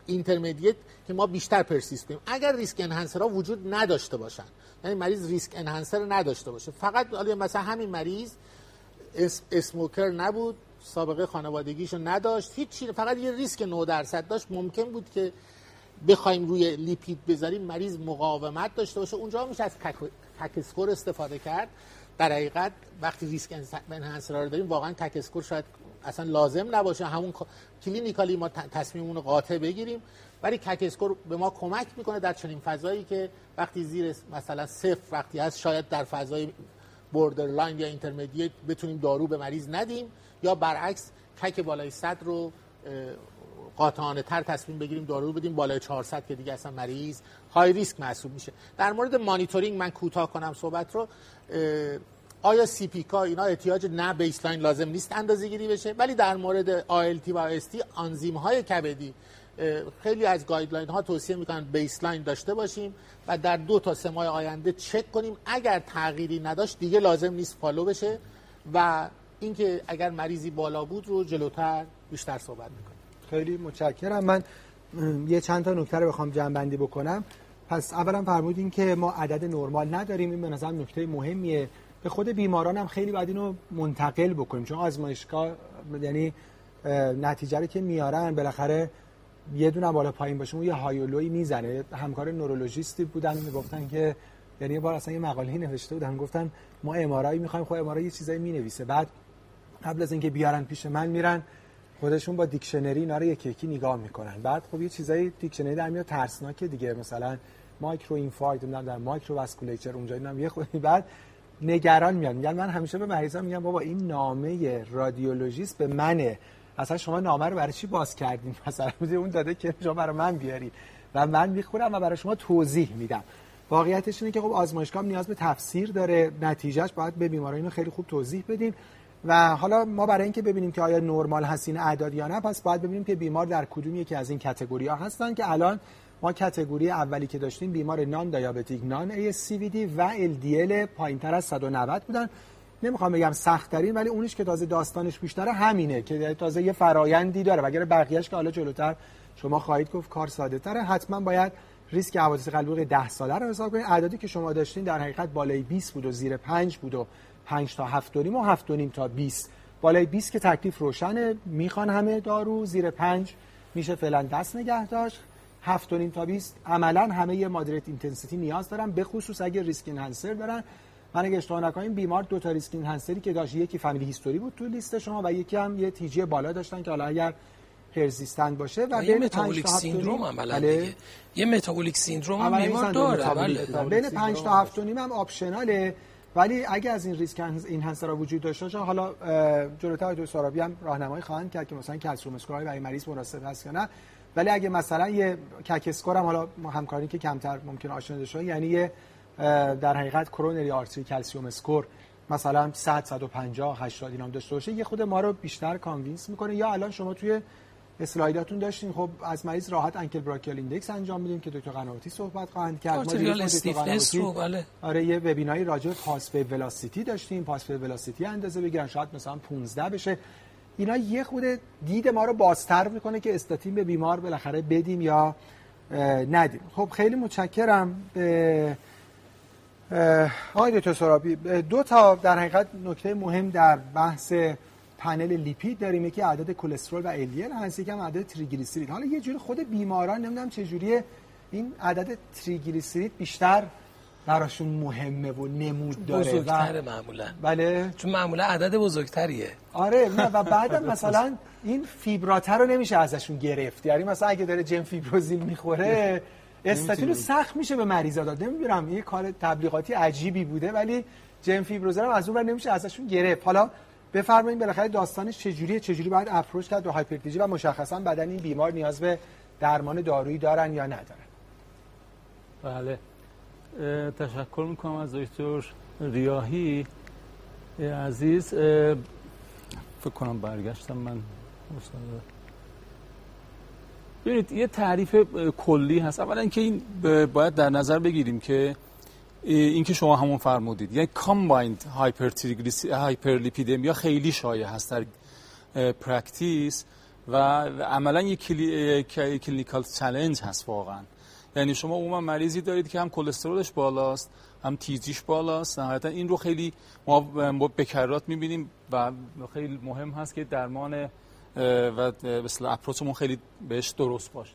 intermediate که ما بیشتر persist کنیم. اگر risk enhancer ها وجود نداشته باشن یعنی مریض risk enhancer نداشته باشه. فقط مثلا همین مریض smoker نبود سابقه خانوادگیشو نداشت. هیچ فقط یه ریسک 9 درصد داشت. ممکن بود که بخوایم روی لیپید بذاریم مریض مقاومت داشته باشه. اونجا میشه از CAC score استفاده کرد. در حقیقت وقتی risk enhancer رو داریم واقعا CAC score شاید اصلا لازم نباشه. همون clinically ما تصمیممون رو قاطع بگیریم. ولی CAC score به ما کمک می‌کنه در چنین فضایی که وقتی زیر مثلا صفر وقتی هست شاید در فضای borderline یا intermediate بتونیم دارو به مریض ندیم یا برعکس CAC بالای 100 رو قاطعانه تر تصمیم بگیریم دارو بدیم بالای 400 که دیگه اصلا مریض high risk محسوب میشه. در مورد مانیتورینگ من کوتاه کنم صحبت رو. آیا CPK اینا احتیاج نه baseline لازم نیست اندازه گیری بشه؟ ولی در مورد ALT و AST آنزیم های کبدی خیلی از guideline ها توصیه می‌کنن baseline داشته باشیم و در دو تا سه ماه آینده چک کنیم. اگر تغییری نداشت دیگه لازم نیست follow بشه و اینکه اگر مریضی بالا بود رو جلوتر بیشتر صحبت می‌کنیم. خیلی متشکرم. من یه چند تا نکته رو بخوام جمع بندی بکنم. پس اولا فرمودین که ما عدد نرمال نداریم. این به نظر نکته مهمیه. به خود بیماران هم خیلی باید اینو منتقل بکنیم. چون آزمایشگاه یعنی نتیجه رو که میارن بالاخره یه دونه بالا پایین باشه اون یه هایولوی می‌زنه. همکار نورولوژیستی بودن می‌گفتن که یعنی یه بار اصلا یه مقاله نوشته بودن گفتن ما MRI می‌خوایم خب MRI یه چیزایی می‌نویسه. بعد قبل از اینکه بیارن پیش من میرن خودشون با دیکشنری اینا رو یکی یکی نگاه می‌کنن. بعد خب یه چیزای دیکشنری در میاد ترسناکه دیگه. مثلا micro infarct در microvasculature اونجا اینم یه خورده‌ای بعد نگران میاد. میگن من همیشه به مریضا میگم بابا این نامه رادیولوژیست به منه. اصلا شما نامه رو برای چی باز کردین؟ مثلا اون داده که شما برای من بیارید و من می‌خورم و برای شما توضیح میدم. واقعیتش اینه که خب آزمایشگاه نیاز به تفسیر داره. نتیجهش باید به بیماران اینو خیلی خوب توضیح بدیم و حالا ما برای اینکه ببینیم که آیا نرمال هستین اعداد یا نه پس باید ببینیم که بیمار در کدوم یکی از این کاتگوری ها هستن که الان ما کاتگوری اولی که داشتیم بیمار نان دیابتیک نان ASCVD و LDL پایینتر از 190 بودن. نمی‌خوام بگم سخت ترین ولی اونیش که تازه داستانش بیشتره همینه که تازه یه فرایندی داره. و اگر بقیه‌اش که حالا جلوتر شما خواهید گفت کار ساده تره حتما باید ریسک حوادث قلبی 10 ساله رو حساب کنید. اعدادی که شما داشتین در حقیقت بالای 20 بود و زیر 5 بود و 5 تا 7 و 7 تا 20 بالای 20 که تکلیف روشنه. می‌خوان همه دارو زیر 5 میشه فعلا دست نگه داشت. 7 تا 20 عملا همه moderate intensity نیاز دارن به خصوص اگه risk enhancer دارن. من اگه اشتباه نکنم بیمار دو تا risk enhancer ی که داشت یکی family history بود تو لیست شما و یکی هم یه TG بالا داشتن که حالا اگر persistent باشه و بین metabolic syndrome عملا بله. دیگه. یه metabolic syndrome هم بیمار داره. بله. بین 5 تا 7 هم optional ه. ولی اگه از این risk enhancer ا وجود داشته باشه حالا جلوتر دکتر سرابی هم راهنمایی خواهند کرد که مثلا calcium score برای مریض مناسب هست یا نه. ولی اگه مثلا یه CAC score هم حالا همکاری که کمتر ممکن آشنا داشته یعنی یه در حقیقت coronary artery calcium score مثلا 100 150 80 اینام داشته باشه یه خورده ما رو بیشتر convince می‌کنه. یا الان شما توی slide اتون داشتین خب از مریض راحت ankle brachial index انجام میدیم که دکتر قنواتی صحبت خواهند کرد ما stiffness رو بله. آره یه وبیناری راجع pulse wave velocity داشتیم. pulse wave velocity اندازه بگیرن شاید مثلا 15 بشه. اینا یه خورده دید ما رو بازتر می‌کنه که استاتین به بیمار بالاخره بدیم یا ندیم. خب خیلی متشکرم. به آقای دکتر سرابی دو تا در حقیقت نکته مهم در بحث پنل لیپید داریم. یکی عدد کلسترول و LDL هست یکی هم عدد تریگلیسیرید حالا یه جوری خود بیماران نمی‌دونم چه جوریه این عدد تریگلیسیرید بیشتر براشون مهمه و نمود داره بزرگتره معمولا. بله. چون معمولا عدد بزرگتریه. آره نه و بعدم مثلا این فیبراتر رو نمیشه ازشون گرفت. یعنی مثلا اگه داره جن فیبروزین می‌خوره استاتین رو سخت میشه به مریضا داد. نمی‌دونم یه کار تبلیغاتی عجیبی بوده ولی جن فیبروزین هم از اون نمیشه ازشون گرفت. حالا بفرمایید بالاخره داستانش چجوریه چجوری باید اپروچ کرد به هایپرتیجی و مشخصا بدن این بیمار نیاز به درمان دارویی دارن یا ندارن؟ بله. تشکر می‌کنم از دکتر ریاهی. عزیز فکر کنم برگشتم من ببینید یه تعریف کلی هست. اولا اینکه این باید در نظر بگیریم که اینکه شما همون فرمودید. یعنی combined hyperlipidemia خیلی شایع هست در practice و عملا یک clinical چالش هست واقعا. یعنی شما عموما مریضی دارید که هم کلسترولش بالاست هم TG ش بالاست. نهایتا این رو خیلی ما بکرات می‌بینیم و خیلی مهم هست که درمان و مثل approach مون خیلی بهش درست باشه.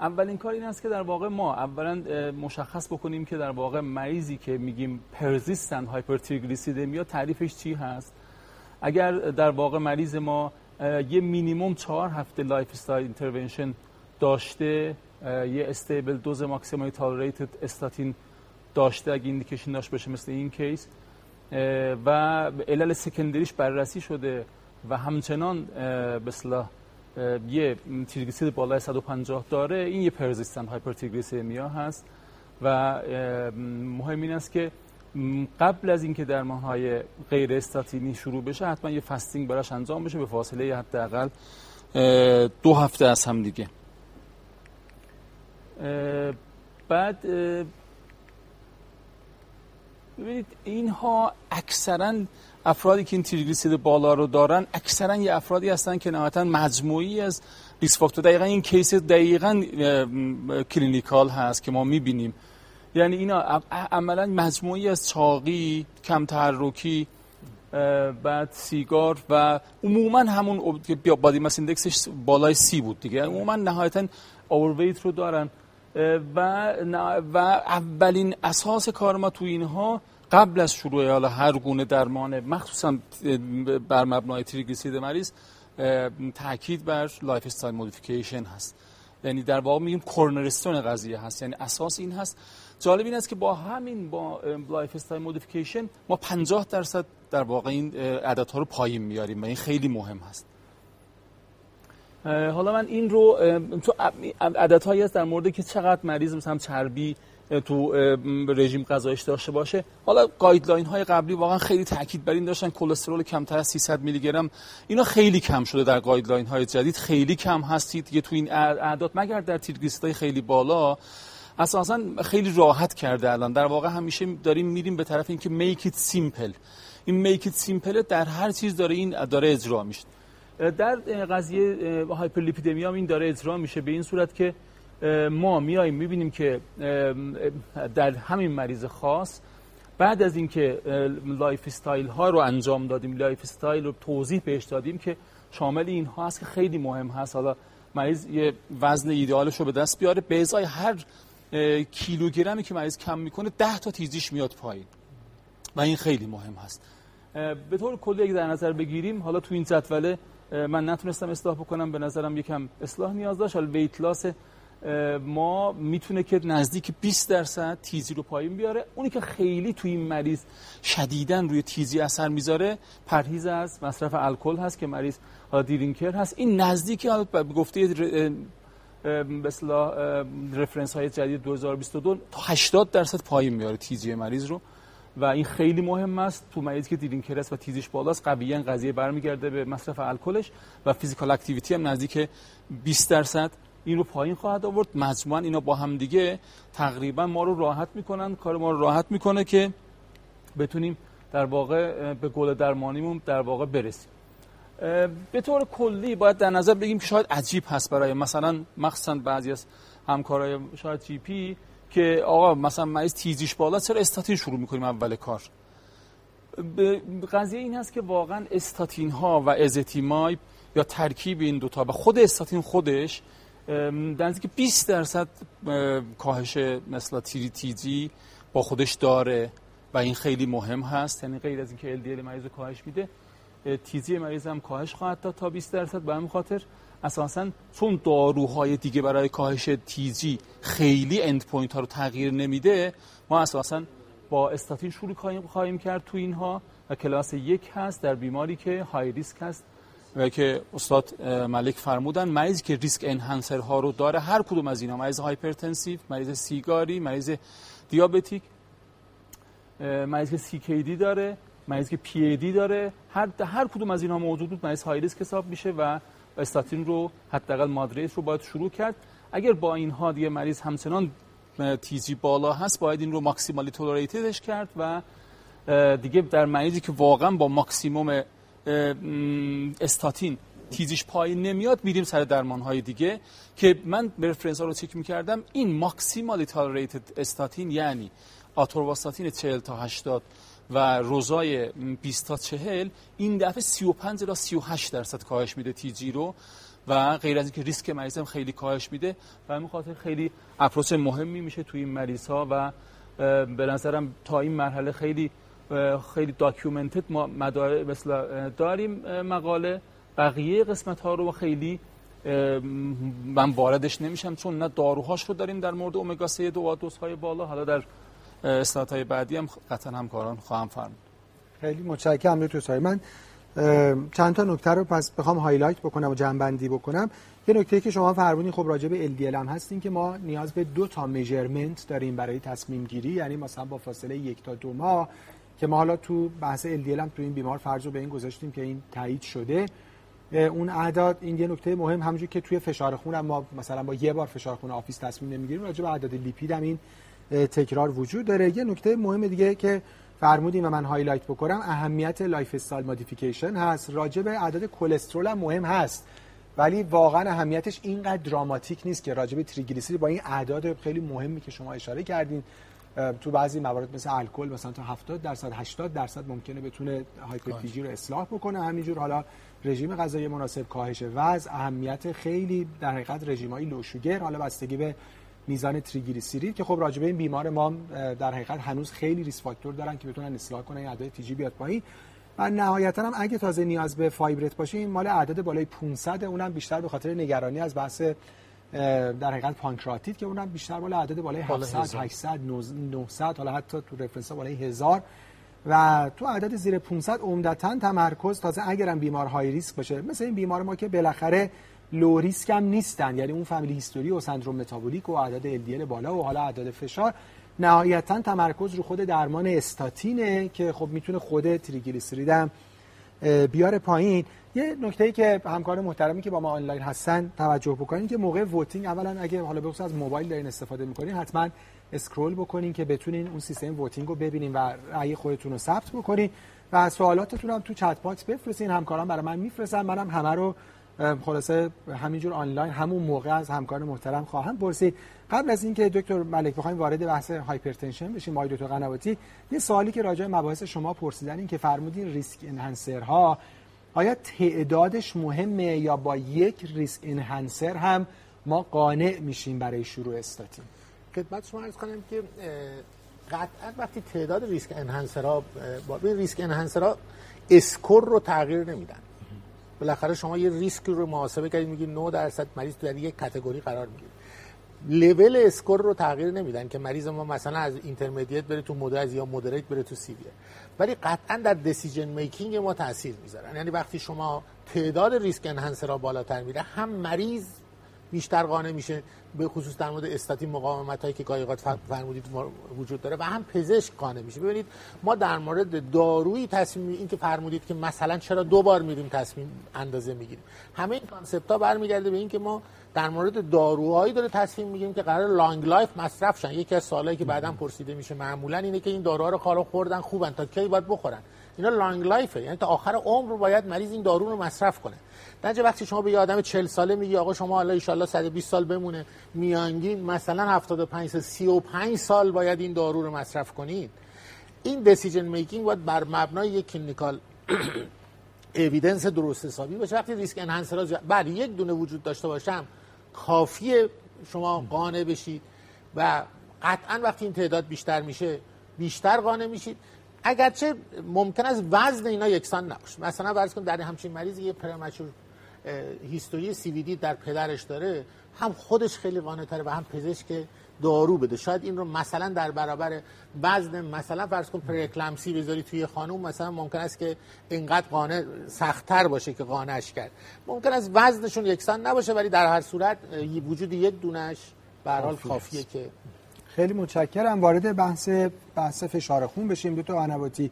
اولین کار این است که در واقع ما اولا مشخص بکنیم که در واقع مریضی که میگیم persistent hypertriglyceridemia تعریفش چی هست؟ اگر در واقع مریض ما یه مینیموم چهار هفته lifestyle intervention داشته یه stable dose maximally tolerated statin داشته اگه indication داشت باشه مثل این case و علل secondary ش بررسی شده. و همچنان به یه تریگلیسیرید بالای 150 داره. این یه persistent hypertriglyceridemia هست. و مهم این است که قبل از اینکه درمان های غیر استاتینی شروع بشه حتما یه fasting براش انجام بشه. به فاصله حداقل دو هفته از هم دیگه. بعد ببینید اینها اکثرا افرادی که این تریگلیسیرید بالا رو دارن اکثرا یه افرادی هستن که نهایتا مجموعی از risk factor دقیقا این case دقیقا clinical هست که ما می‌بینیم. یعنی اینا عملا مجموعی از چاقی کم تحرکی بعد سیگار و عموما همون body mass index ش بالای سی بود دیگه. عموما نهایتا overweight رو دارن. و و اولین اساس کار ما تو اینها قبل از شروع حالا هر گونه درمان مخصوصا بر مبنای تریگلیسیرید مریض تاکید بر lifestyle modification هست. یعنی در واقع میگیم cornerstone قضیه هست. یعنی اساس این هست. جالب این است که با همین با lifestyle modification ما 50 درصد در واقع این عددها رو پایین میاریم و این خیلی مهم هست. حالا من این رو تو عددهایی هست در مورد که چقدر مریض مثلا چربی تو رژیم غذایش داشته باشه. حالا guideline های قبلی واقعا خیلی تاکید بر این داشتن کلسترول کمتر از 300 میلی گرم اینا خیلی کم شده در guideline های جدید. خیلی کم هستید دیگه تو این اعداد مگر در تریگلیسیریدهای خیلی بالا. اساسا خیلی راحت کرده الان. در واقع همیشه داریم میریم به طرف اینکه make it simple این make it simple در هر چیز داره این داره اجرا میشه. در قضیه هایپرلیپیدمی هم این داره اجرا میشه. به این صورت که ما میاییم می‌بینیم که در همین مریض خاص بعد از اینکه lifestyle ها رو انجام دادیم lifestyle رو توضیح بهش دادیم که شامل اینها هست که خیلی مهم هست. حالا مریض یه وزن ایدئالش رو به دست بیاره به ازای هر کیلوگرمی که مریض کم می‌کنه 10 تا TG ش میاد پایین. و این خیلی مهم هست. به طور کلی اگه در نظر بگیریم حالا تو این جدوله من نتونستم اصلاح بکنم به نظرم یکم اصلاح نیاز داشت. حالا ویت لاس ما می‌تونه که نزدیک 20 درصد تیزی رو پایین بیاره. اونی که خیلی توی این مریض شدیدن روی تیزی اثر می‌ذاره پرهیز از مصرف الکل هست که مریض حالا دیرینکر هست. این نزدیکی حالا به گفته اصطلاح رفرنس های جدید 2022 تا 80 درصد پایین میاره تیزی مریض رو. و این خیلی مهم است تو مریضی که drinker است و TG ش بالاست قویا قضیه برمیگرده به مصرف الکلش و physical activity هم نزدیک 20 درصد. این رو پایین خواهد آورد. مجموعا اینا با هم دیگه تقریبا ما رو راحت می‌کنن. کار ما رو راحت می‌کنه که بتونیم در واقع به گل درمانیمون در واقع برسیم. به طور کلی باید در نظر بگیم که شاید عجیب هست برای مثلا مخصوصا بعضی از همکارای شاید GP که آقا مثلا مریض تیزیش بالا چرا استاتین شروع می‌کنیم اول کار؟ قضیه این هست که واقعا استاتین ها و ازتیمای یا ترکیب این دوتا و خود استاتین خودش که 20 درصد کاهش مثلا تیری تیزی با خودش داره و این خیلی مهم هست. یعنی غیر از اینکه LDL مریض کاهش میده تیزی مریض هم کاهش خواهد داد تا 20 درصد. به همین خاطر اساسا چون داروهای دیگه برای کاهش TG خیلی end point ها رو تغییر نمیده ما اساسا با استاتین شروع خواهیم کرد تو اینها. و کلاس یک هست در بیماری که high risk هست. و که استاد ملک فرمودن مریضی که risk enhancer ها رو داره هر کدوم از اینا مریض hypertensive مریض سیگاری مریض diabetic مریض CKD داره مریض که پی ای دی داره هر هر کدوم از اینها موجود بود مریض high risk حساب میشه و استاتین رو حداقل مادریت رو باید شروع کرد. اگر با اینها دیگه مریض همچنان تیزی بالا هست باید این رو ماکسیمالی تولیریتدش کرد و دیگه در مریضی که واقعا با ماکسیموم استاتین تیزیش پایین نمیاد میریم سر درمان های دیگه که من رفرنس ها رو چک می‌کردم. این ماکسیمالی تالریتد استاتین یعنی آتورواستاتین 40 تا 80 و روزای 20 تا 40 این دفعه 35 تا 38 درصد کاهش میده TG رو و غیر از اینکه ریسک مریض هم خیلی کاهش میده. و همین خاطر خیلی approach مهمی میشه توی این مریض ها و به نظرم تا این مرحله خیلی خیلی documented ما مدار مثلا داریم مقاله. بقیه قسمت ها رو خیلی من واردش نمیشم چون نه داروهاش رو داریم در مورد اومگا 3 دو دوز های بالا. حالا در اسلاید های بعدی هم قطعا همکاران خواهند فرمود. خیلی متشکرم دکتر من چند تا نکته رو پس بخوام highlight بکنم و جمع‌بندی بکنم. یه نکته که شما فرمودین خب راجع به LDL هم هستین که ما نیاز به دو تا measurement داریم برای تصمیم گیری. یعنی مثلا با فاصله یک تا دو ماه که ما حالا تو بحث LDL هم تو این بیمار فرض رو به این گذاشتیم که این تایید شده. اون اعداد این یه نکته مهم همونجوری که توی فشار خون ما مثلا با یه بار فشار خون office تصمیم نمی‌گیریم راجع به اعداد لیپید هم این تکرار وجود داره. یه نکته مهم دیگه که فرمودیم و من highlight بکنم اهمیت lifestyle modification هست. راجع به اعداد کلسترول هم مهم هست. ولی واقعا اهمیتش اینقدر dramatic نیست که راجع به تریگلیسیرید با این اعداد خیلی مهمی که شما اشاره کردین تو بعضی موارد مثل الکل مثلا تا 70 درصد 80 درصد ممکنه بتونه hyper TG رو اصلاح بکنه. همینجور حالا رژیم غذایی مناسب کاهش وزن اهمیت خیلی در حقیقت رژیم‌های low sugar حالا بستگی به میزان تریگلیسیرید که خب راجع به این بیمار ما در حقیقت هنوز خیلی risk factor دارن که بتونن اصلاح کنن اعداد TG بیاد پایین. و نهایتا هم اگه تازه نیاز به fibrate باشه این مال اعداد بالای 500 اونم بیشتر به خاطر نگرانی از بحث در حقیقت پانکراتیت که اونم بیشتر بالا عدد بالای 700 800 900 حالا حتی تو رفرنس بالای 1000 و تو عدد زیر 500 عمدتا تمرکز تازه اگرم بیمار high risk باشه مثل این بیمار ما که بالاخره low risk هم نیستن. یعنی اون family history و سندروم متابولیک و عدد LDL بالا و حالا عدد فشار نهایتا تمرکز رو خود درمان استاتینه که خب می‌تونه خود تریگلیسیرید هم بیاره پایین. یه نکته ای که همکار محترمی که با ما آنلاین هستن توجه بکنین که موقع voting اولا اگه حالا به از موبایل دارین استفاده می‌کنین حتما scroll بکنین که بتونین اون سیستم voting رو ببینین و رأی خودتون رو ثبت بکنین و سوالاتتون هم تو chat box بفرستین. همکاران برای من میفرستن منم همه رو خلاصه همینجور آنلاین همون موقع از همکار محترم خواهم پرسید. قبل از اینکه دکتر ملک بخوایم وارد بحث hypertension بشیم با دکتر قنواتی یه سوالی که راجع مباحث شما پرسیدن این که فرمودین risk enhancer ها آیا تعدادش مهمه یا با یک risk enhancer هم ما قانع میشیم برای شروع استاتین؟ خدمت شما عرض کنم که قطعا وقتی تعداد risk enhancer ها با risk enhancer ها score رو تغییر نمیدن. بالاخره شما یه ریسک رو محاسبه کردید میگید 9 درصد مریض در یک category قرار می‌گیره. level score رو تغییر نمیدن که مریض ما مثلا از intermediate بره تو moderate یا moderate بره تو severe ولی قطعا در decision making ما تاثیر می‌ذارن. یعنی وقتی شما تعداد risk enhancer را بالاتر میره هم مریض بیشتر قانع میشه به خصوص در مورد استاتین مقاومت هایی که گاهی فرمودید وجود داره و هم پزشک قانع میشه. ببینید ما در مورد دارویی تصمیم این که فرمودید که مثلا چرا دو بار میریم تصمیم اندازه می‌گیریم. همه این concept ها برمیگرده به اینکه ما در مورد داروهایی داره تصمیم می‌گیریم که قرار long life مصرف شن. یکی از سوالایی که بعدا پرسیده میشه معمولا اینه که این داروها رو کارو خوردن خوبن تا کی باید بخورن؟ اینا long life ه یعنی تا آخر عمر رو باید مریض این دارو رو مصرف کنه. در وقتی شما به یه آدم 40 ساله میگی آقا شما حالا ان شاء 120 سال بمونه میانگین مثلا 75 تا 35 سال باید این دارو رو مصرف کنید. این decision making باید بر مبنای یک clinical evidence درست حسابی باشه. وقتی risk enhancer بله یک دونه وجود داشته باشم کافیه شما قانع بشید و قطعا وقتی این تعداد بیشتر میشه بیشتر قانع میشید. اگرچه ممکن است وزن اینا یکسان نباشه. مثلا فرض کن در همچین مریض یه premature history CVD در پدرش داره هم خودش خیلی قانع تره و هم پزشک دارو بده. شاید این رو مثلا در برابر وزن مثلا فرض کن پره‌اکلامپسی بذاری توی خانوم مثلا ممکن است که اینقدر قانع سختتر باشه که قانعش کرد. ممکن است وزنشون یکسان نباشه ولی در هر صورت وجود یک دونش به حال کافیه که خیلی متشکرم. وارد بحث بحث فشار خون بشیم. دو تا عنواتی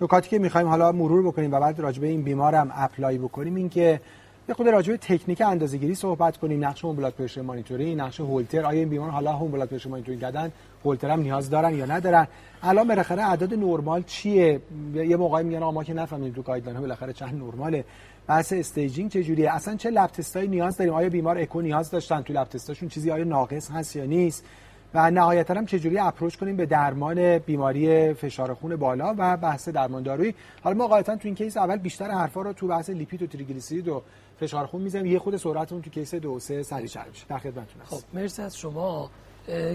نکاتی که می‌خوایم حالا مرور بکنیم و بعد راجبه این بیمارم apply بکنیم این که یه خورده راجع به تکنیک اندازه‌گیری صحبت کنیم. نقش home blood pressure monitoring نقش هولتر. آیا این بیمار حالا home blood pressure monitoring دادن هولتر هم نیاز دارن یا ندارن؟ الان بالاخره عدد نرمال چیه؟ یه موقعی میگن ما که نفهمیم تو guideline ها بالاخره چند نرماله. بحث staging چه جوریه اصلا چه lab test ایی نیاز داریم؟ آیا بیمار اکو نیاز داشتن تو lab test اشون؟ چیزی آیا ناقص هست یا نیست؟ و نهایتا هم چجوری approach کنیم به درمان بیماری فشار خون بالا و بحث درمان دارویی؟ حالا ما قاعدتا تو این case اول بیشتر حرفا رو تو بحث لیپید و تریگلیسیرید و فشار خون می‌زنیم یه خورده سرعتمون تو case دو سه سریعتر میشه. در خدمتتون خب مرسی از شما.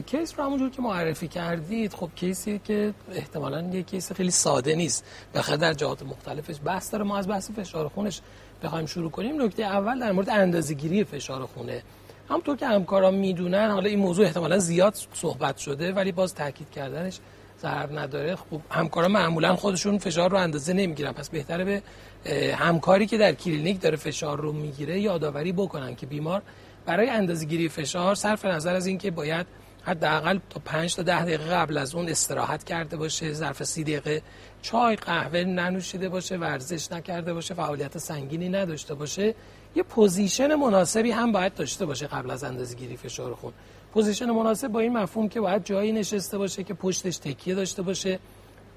case رو همونجور که معرفی کردید خب case ی که احتمالا یه case خیلی ساده نیست. بخاطر در جهات مختلفش بحث داره. ما از بحث فشار خونش بخوایم شروع کنیم. نکته اول در مورد اندازه‌گیری فشار خونه. همونطور که همکاران می‌دونن حالا این موضوع احتمالا زیاد صحبت شده ولی باز تاکید کردنش ضرر نداره. خب همکاران معمولا خودشون فشار رو اندازه نمی‌گیرن. پس بهتره به همکاری که در کلینیک داره فشار رو می‌گیره یادآوری بکنن که بیمار برای اندازه‌گیری فشار صرف نظر از اینکه باید حداقل تا 5 تا 10 دقیقه قبل از اون استراحت کرده باشه ظرف 30 دقیقه چای قهوه ننوشیده باشه ورزش نکرده باشه فعالیت سنگینی نداشته باشه یه position مناسبی هم باید داشته باشه قبل از اندازه‌گیری فشار خون position مناسب با این مفهوم که باید جایی نشسته باشه که پشتش تکیه داشته باشه.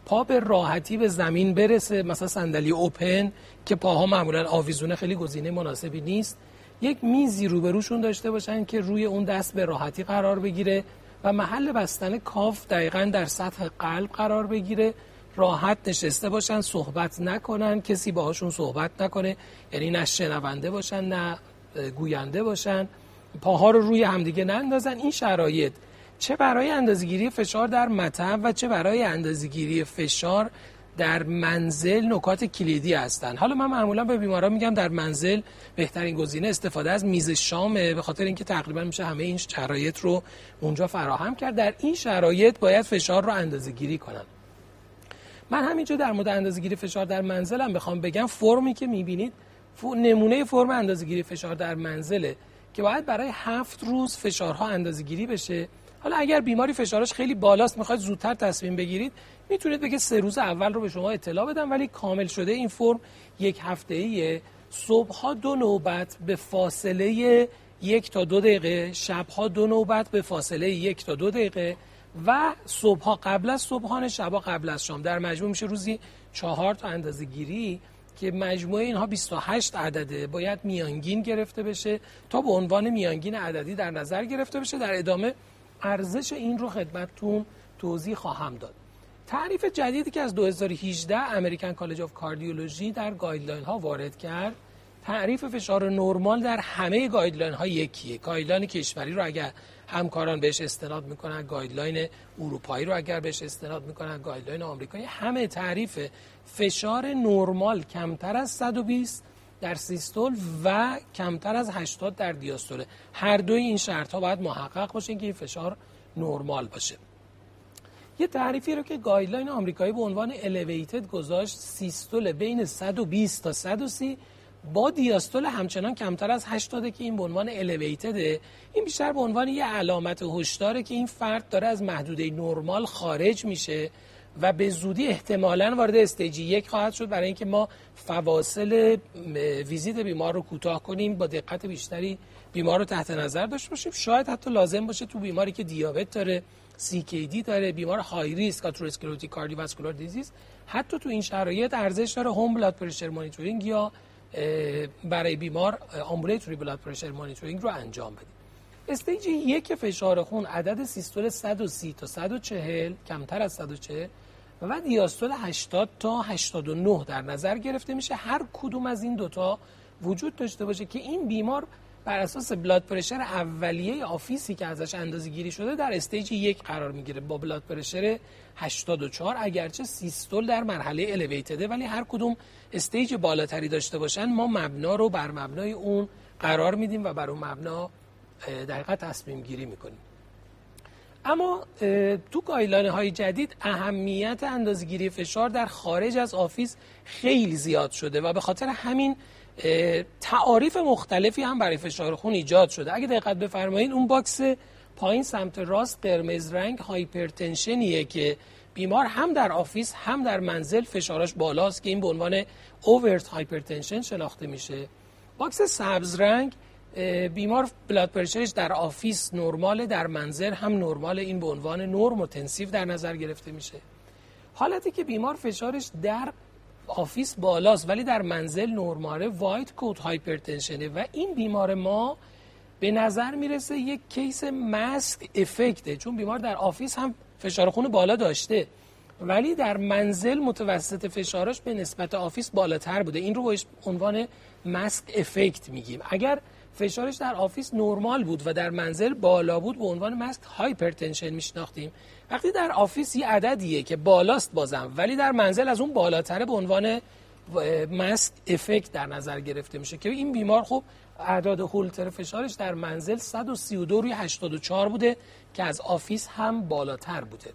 پا به راحتی به زمین برسه مثلا صندلی اوپن که پاها معمولا آویزونه خیلی گزینه مناسبی نیست. یک میزی روبروشون داشته باشن که روی اون دست به راحتی قرار بگیره و محل بستن cuff دقیقا در سطح قلب قرار بگیره. راحت نشسته باشن صحبت نکنن کسی باهاشون صحبت نکنه. یعنی نه شنونده باشن نه گوینده باشن. پاها رو روی همدیگه نندازن. این شرایط چه برای اندازگیری فشار در مطب و چه برای اندازگیری فشار در منزل نکات کلیدی هستن. حالا من معمولا به بیماران میگم در منزل بهترین گزینه استفاده از میز شامه به خاطر اینکه تقریبا میشه همه این شرایط رو اونجا فراهم کرد. در این شرایط باید فشار رو اندازه گیری کنن. من همینجا در مورد اندازه گیری فشار در منزلم بخوام بگم فرمی که می‌بینید نمونه فرم اندازه گیری فشار در منزله. که باید برای هفت روز فشارها اندازه گیری بشه. حالا اگر بیماری فشارش خیلی بالاست می‌خواید زودتر تصمیم بگیرید می‌تونید بگه سه روز اول رو به شما اطلاع بدم ولی کامل شده این فرم یک هفته ایه صبح دو نوبت به فاصله یک تا دو دقیقه شبها دو نوبت به فاصله یک تا دو دقیقه و صبحها قبل از صبحانه شبها قبل از شام. در مجموع میشه روزی چهار تا اندازه گیری که مجموعه اینها 28 عدده باید میانگین گرفته بشه تا به عنوان میانگین عددی در نظر گرفته بشه. در ادامه ارزش این رو خدمتتون توضیح خواهم داد. تعریف جدیدی که از 2018 American College of Cardiology در guideline ها وارد کرد تعریف فشار نرمال در همه guideline ها یکیه. guideline کشوری رو اگر همکاران بهش استناد می‌کنن guideline اروپایی رو اگر بهش استناد می‌کنن guideline آمریکایی. همه تعریف فشار نرمال کمتر از 120 در سیستول و کمتر از 80 در دیاستوله هر دوی این شرط ها باید محقق باشه که این فشار نرمال باشه. یه تعریفی رو که guideline آمریکایی به عنوان elevated گذاشت سیستول بین 120 تا 130 با دیاستول همچنان کمتر از 80 که این به عنوان elevated ه این بیشتر به عنوان یه علامت هشداره که این فرد داره از محدوده نرمال خارج میشه و به زودی احتمالا وارد stage ی یک خواهد شد برای اینکه ما فواصل ویزیت بیمار رو کوتاه کنیم با دقت بیشتری بیمار رو تحت نظر داشته باشیم. شاید حتی لازم باشه تو بیماری که دیابت داره CKD داره بیمار های ریسک atherosclerotic cardiovascular disease حتی تو این شرایط ارزش داره home blood pressure monitoring یا برای بیمار ambulatory blood pressure monitoring رو انجام بدیم. stage یک فشار خون عدد سیستول 130 تا 140 کمتر از 140 و دیاستول 80 تا 89 در نظر گرفته میشه. هر کدوم از این دوتا وجود داشته باشه که این بیمار بر اساس blood pressure اولیه office ی که ازش اندازه گیری شده در stage یک قرار می‌گیره. با blood pressure 84 اگرچه سیستول در مرحله elevated ه ولی هر کدوم stage بالاتری داشته باشن ما مبنا رو بر مبنای اون قرار میدیم و بر اون مبنا دقیقا تصمیم گیری می‌کنیم. اما تو guideline های جدید اهمیت اندازه‌گیری فشار در خارج از office خیلی زیاد شده و به خاطر همین تعاریف مختلفی هم برای فشار خون ایجاد شده. اگه دقت بفرمایید اون box پایین سمت راست قرمز رنگ hypertension یه که بیمار هم در office هم در منزل فشارش بالاست که این به عنوان overt hypertension شناخته میشه. box سبز رنگ بیمار blood pressure ش در office نرمال در منزل هم نرمال این به عنوان normotensive در نظر گرفته میشه. حالتی که بیمار فشارش در office بالاست ولی در منزل نرماله white coat hypertension ه و این بیمار ما به نظر می‌رسه یک case mask effect ه چون بیمار در office هم فشار خون بالا داشته. ولی در منزل متوسط فشارش به نسبت office بالاتر بوده. این رو با عنوان mask effect میگیم. اگر فشارش در office نرمال بود و در منزل بالا بود به عنوان masked hypertension میشناختیم. وقتی در office یه عددیه که بالاست بازم ولی در منزل از اون بالاتره به عنوان mask effect در نظر گرفته میشه که این بیمار خب اعداد هولتر فشارش در منزل 132 روی 84 بوده که از office هم بالاتر بوده.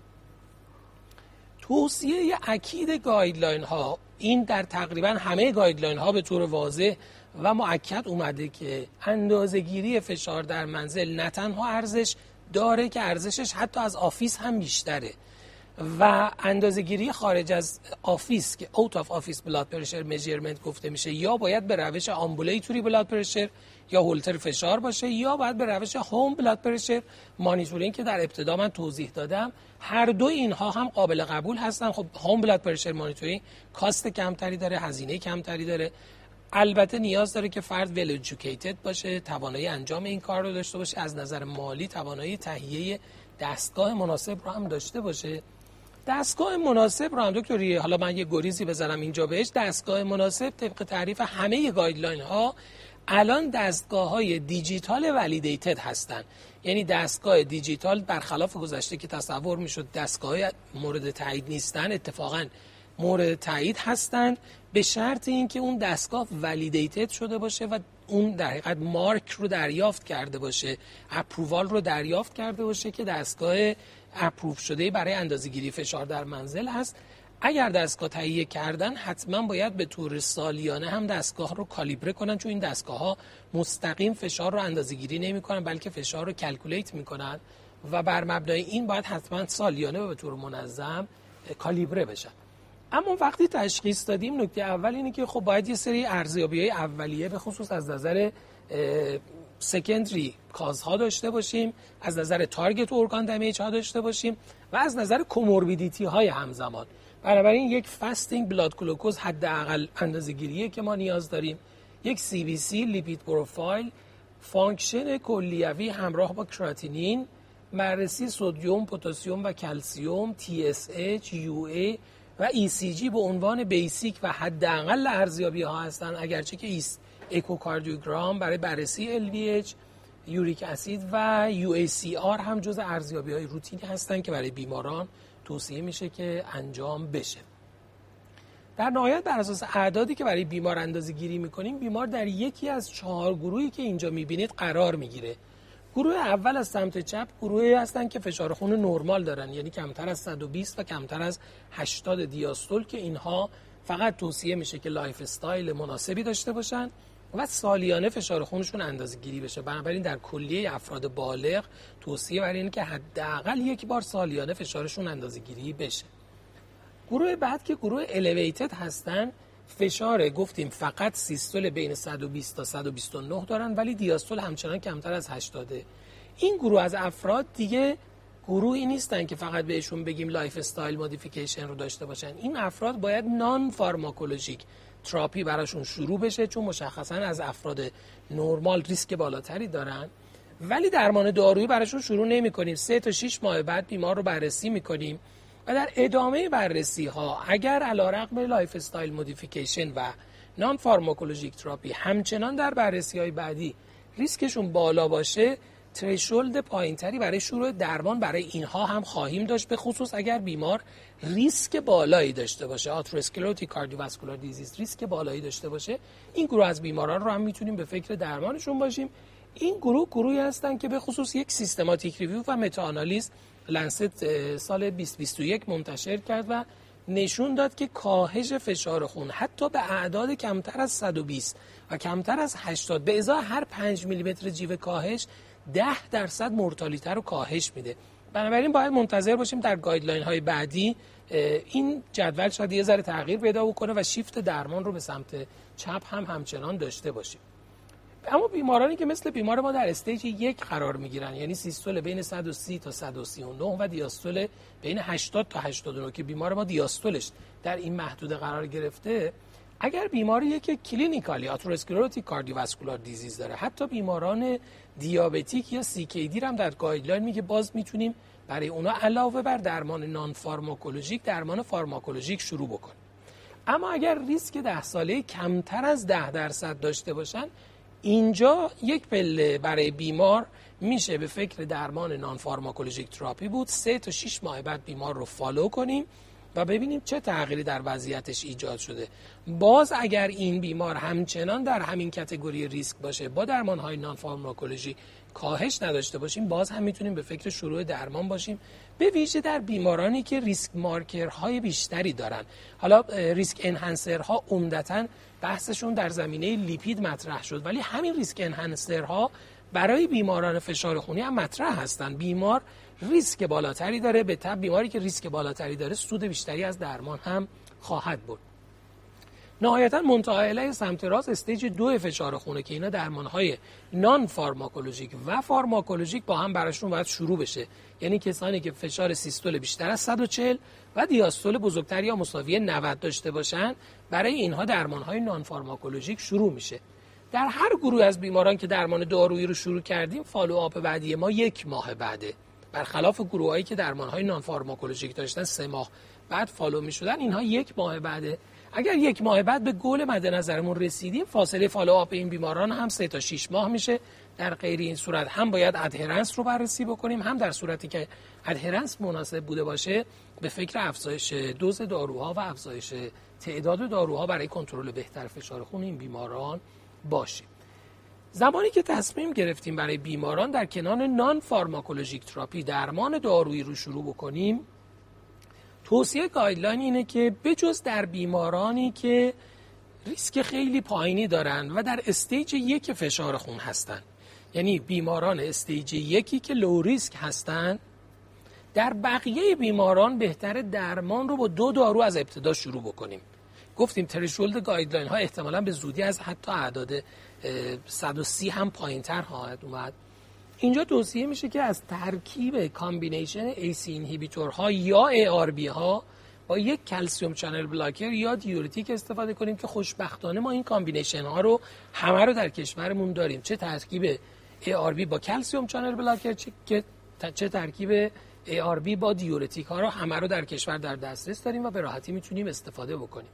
توصیه اکید guideline ها این در تقریبا همه guideline ها به طور واضح و مؤکد اومده که اندازهگیری فشار در منزل نه تنها ارزش داره که ارزشش حتی از office هم بیشتره. و اندازهگیری خارج از آفیس که out of office blood pressure measurement گفته میشه یا باید به روش ambulatory blood pressure یا هولتر فشار باشه یا باید به روش home blood pressure monitoring که در ابتدا من توضیح دادم. هر دو اینها هم قابل قبول هستن. خب home blood pressure monitoring cost کمتری داره هزینه کمتری داره. البته نیاز داره که فرد well باشه توانایی انجام این کار رو داشته باشه. از نظر مالی توانایی تهیه دستگاه مناسب رو هم داشته باشه. دستگاه مناسب رو هم دکتری حالا من یه گریزی بزنم اینجا بهش. دستگاه مناسب طبق تعریف همه guideline ها الان دستگاه های دیجیتال ولیدیتد هستن. یعنی دستگاه دیجیتال برخلاف گذشته که تصور می‌شد دستگاه مورد تایید نیستن اتفاقا مورد تایید هستند به شرط اینکه اون دستگاه ولیدیتد شده باشه و اون در حقیقت مارک رو دریافت کرده باشه اپرووال رو دریافت کرده باشه که دستگاه اپروف شده برای اندازه‌گیری فشار در منزل هست اگر دستگاه تهیه کردن حتما باید به طور سالیانه هم دستگاه رو کالیبره کنن چون این دستگاه ها مستقیم فشار رو اندازه گیری نمی کنن بلکه فشار رو calculate می‌کنن و بر مبنای این باید حتما سالیانه و به طور منظم کالیبره بشن. اما وقتی تشخیص دادیم نکته اول اینه که خب باید یه سری ارزیابی های اولیه به خصوص از نظر secondary cause ها داشته باشیم از نظر target organ damage ها داشته باشیم و از نظر comorbidity های همزمان. بنابراین یک fasting blood glucose حداقل اندازه‌گیریه که ما نیاز داریم. یک CBC lipid profile function کلیوی همراه با کراتینین بررسی سدیم، پتاسیم و calcium، TSH, UA و ECG به عنوان basic و حداقل ارزیابی ها هستند اگرچه که echocardiogram برای بررسی LVH uric acid و UACR هم جز ارزیابی های روتینی هستند که برای بیماران توصیه میشه که انجام بشه. در نهایت بر اساس اعدادی که برای بیمار اندازه گیری می‌کنیم بیمار در یکی از چهار گروهی که اینجا می‌بینید قرار می‌گیره. گروه اول از سمت چپ گروهی هستن که فشار خون نرمال دارن یعنی کمتر از 120 و کمتر از 80 دیاستول که اینها فقط توصیه میشه که lifestyle مناسبی داشته باشن. و سالیانه فشار خونشون اندازه گیری بشه. بنابراین در کلیه افراد بالغ توصیه برای اینه که حداقل یک بار سالیانه فشارشون اندازه گیری بشه. گروه بعد که گروه elevated هستن فشار گفتیم فقط سیستول بین 120 تا 129 دارن ولی دیاستول همچنان کمتر از 80 این گروه از افراد دیگه گروهی نیستن که فقط بهشون بگیم lifestyle modification رو داشته باشن. این افراد باید non-pharmacologic therapy براشون شروع بشه چون مشخصا از افراد نرمال ریسک بالاتری دارن. ولی درمان دارویی براشون شروع نمی کنیم سه تا 6 ماه بعد بیمار رو بررسی می کنیم و در ادامه بررسی ها اگر علیرغم lifestyle modification و non-pharmacologic therapy همچنان در بررسی های بعدی ریسکشون بالا باشه threshold پایینتری برای شروع درمان برای اینها هم خواهیم داشت به خصوص اگر بیمار ریسک بالایی داشته باشه. atherosclerotic cardiovascular disease ریسک بالایی داشته باشه. این گروه از بیماران رو هم می‌تونیم به فکر درمانشون باشیم. این گروه گروهی هستن که به خصوص یک systematic review و متاآنالیز Lancet سال 2021 منتشر کرد و نشون داد که کاهش فشار خون حتی به اعداد کمتر از 120 و کمتر از 80 به ازای هر 5 میلیمتر جیوه کاهش 10 درصد mortality رو کاهش میده. بنابراین باید منتظر باشیم در guideline های بعدی این جدول شاید یه ذره تغییر پیدا بکنه و شیفت درمان رو به سمت چپ هم همچنان داشته باشیم. اما بیمارانی که مثل بیمار ما در stage یک قرار می‌گیرن یعنی سیستول بین 130 تا 139 و دیاستول بین 80 تا 89 که بیمار ما دیاستولش در این محدوده قرار گرفته اگر بیماری که clinically atherosclerotic cardiovascular disease داره حتی بیماران diabetic یا CKD هم در guideline میگه باز می‌تونیم برای اونا علاوه بر درمان non-pharmacologic درمان pharmacologic شروع بکنیم. اما اگر ریسک ده ساله کمتر از ده درصد داشته باشن اینجا یک پله برای بیمار میشه. به فکر درمان non-pharmacologic therapy بود سه تا 6 ماه بعد بیمار رو follow کنیم. و ببینیم چه تغییری در وضعیتش ایجاد شده. باز اگر این بیمار همچنان در همین category ریسک باشه با درمان های non-pharmacology کاهش نداشته باشیم باز هم می‌تونیم به فکر شروع درمان باشیم. به ویژه در بیمارانی که risk marker های بیشتری دارن. حالا risk enhancer ها عمدتا بحثشون در زمینه لیپید مطرح شد. ولی همین risk enhancer ها برای بیماران فشار خونی هم مطرح هستن. بیمار ریسک بالاتری داره به تبع بیماری که ریسک بالاتری داره سود بیشتری از درمان هم خواهد بود نهایتا منتهای سمت راست stage دو فشار خونه که اینا درمان های non-pharmacologic و pharmacologic با هم براشون باید شروع بشه. یعنی کسانی که فشار سیستول بیشتر از 140 و دیاستول بزرگتر یا مساوی 90 داشته باشن برای اینها درمان های non-pharmacologic شروع میشه. در هر گروه از بیماران که درمان دارویی رو شروع کردیم follow-up بعدی ما یک ماه بعده. برخلاف گروهایی که درمان های non-pharmacologic داشتن سه ماه بعد follow می شدن اینها یک ماه بعده. اگر یک ماه بعد به گل مد نظرمون رسیدیم فاصله follow-up این بیماران هم سه تا 6 ماه میشه. در غیر این صورت هم باید adherence رو بررسی بکنیم هم در صورتی که adherence مناسب بوده باشه به فکر افزایش دوز داروها و افزایش تعداد داروها برای کنترل بهتر فشار خون این بیماران باشیم. زمانی که تصمیم گرفتیم برای بیماران در کنار non-pharmacologic therapy درمان دارویی رو شروع بکنیم توصیه guideline اینه که بجز در بیمارانی که ریسک خیلی پایینی دارن و در stage یک فشار خون هستن یعنی بیماران stage یکی که low risk هستن در بقیه بیماران بهتر درمان رو با دو دارو از ابتدا شروع بکنیم. گفتیم threshold guideline ها احتمالا به زودی از حتی اعداد 130 هم پایین تر خواهد اومد. اینجا توصیه میشه که از ترکیب combination ACE inhibitor ها یا ARB ها با یک calcium channel blocker یا diuretic استفاده کنیم که خوشبختانه ما این combination ها رو همه رو در کشورمون داریم. چه ترکیب ARB با calcium channel blocker چه چه ترکیب ARB با diuretic ها رو همه رو در کشور در دسترس داریم و به راحتی می‌تونیم استفاده بکنیم.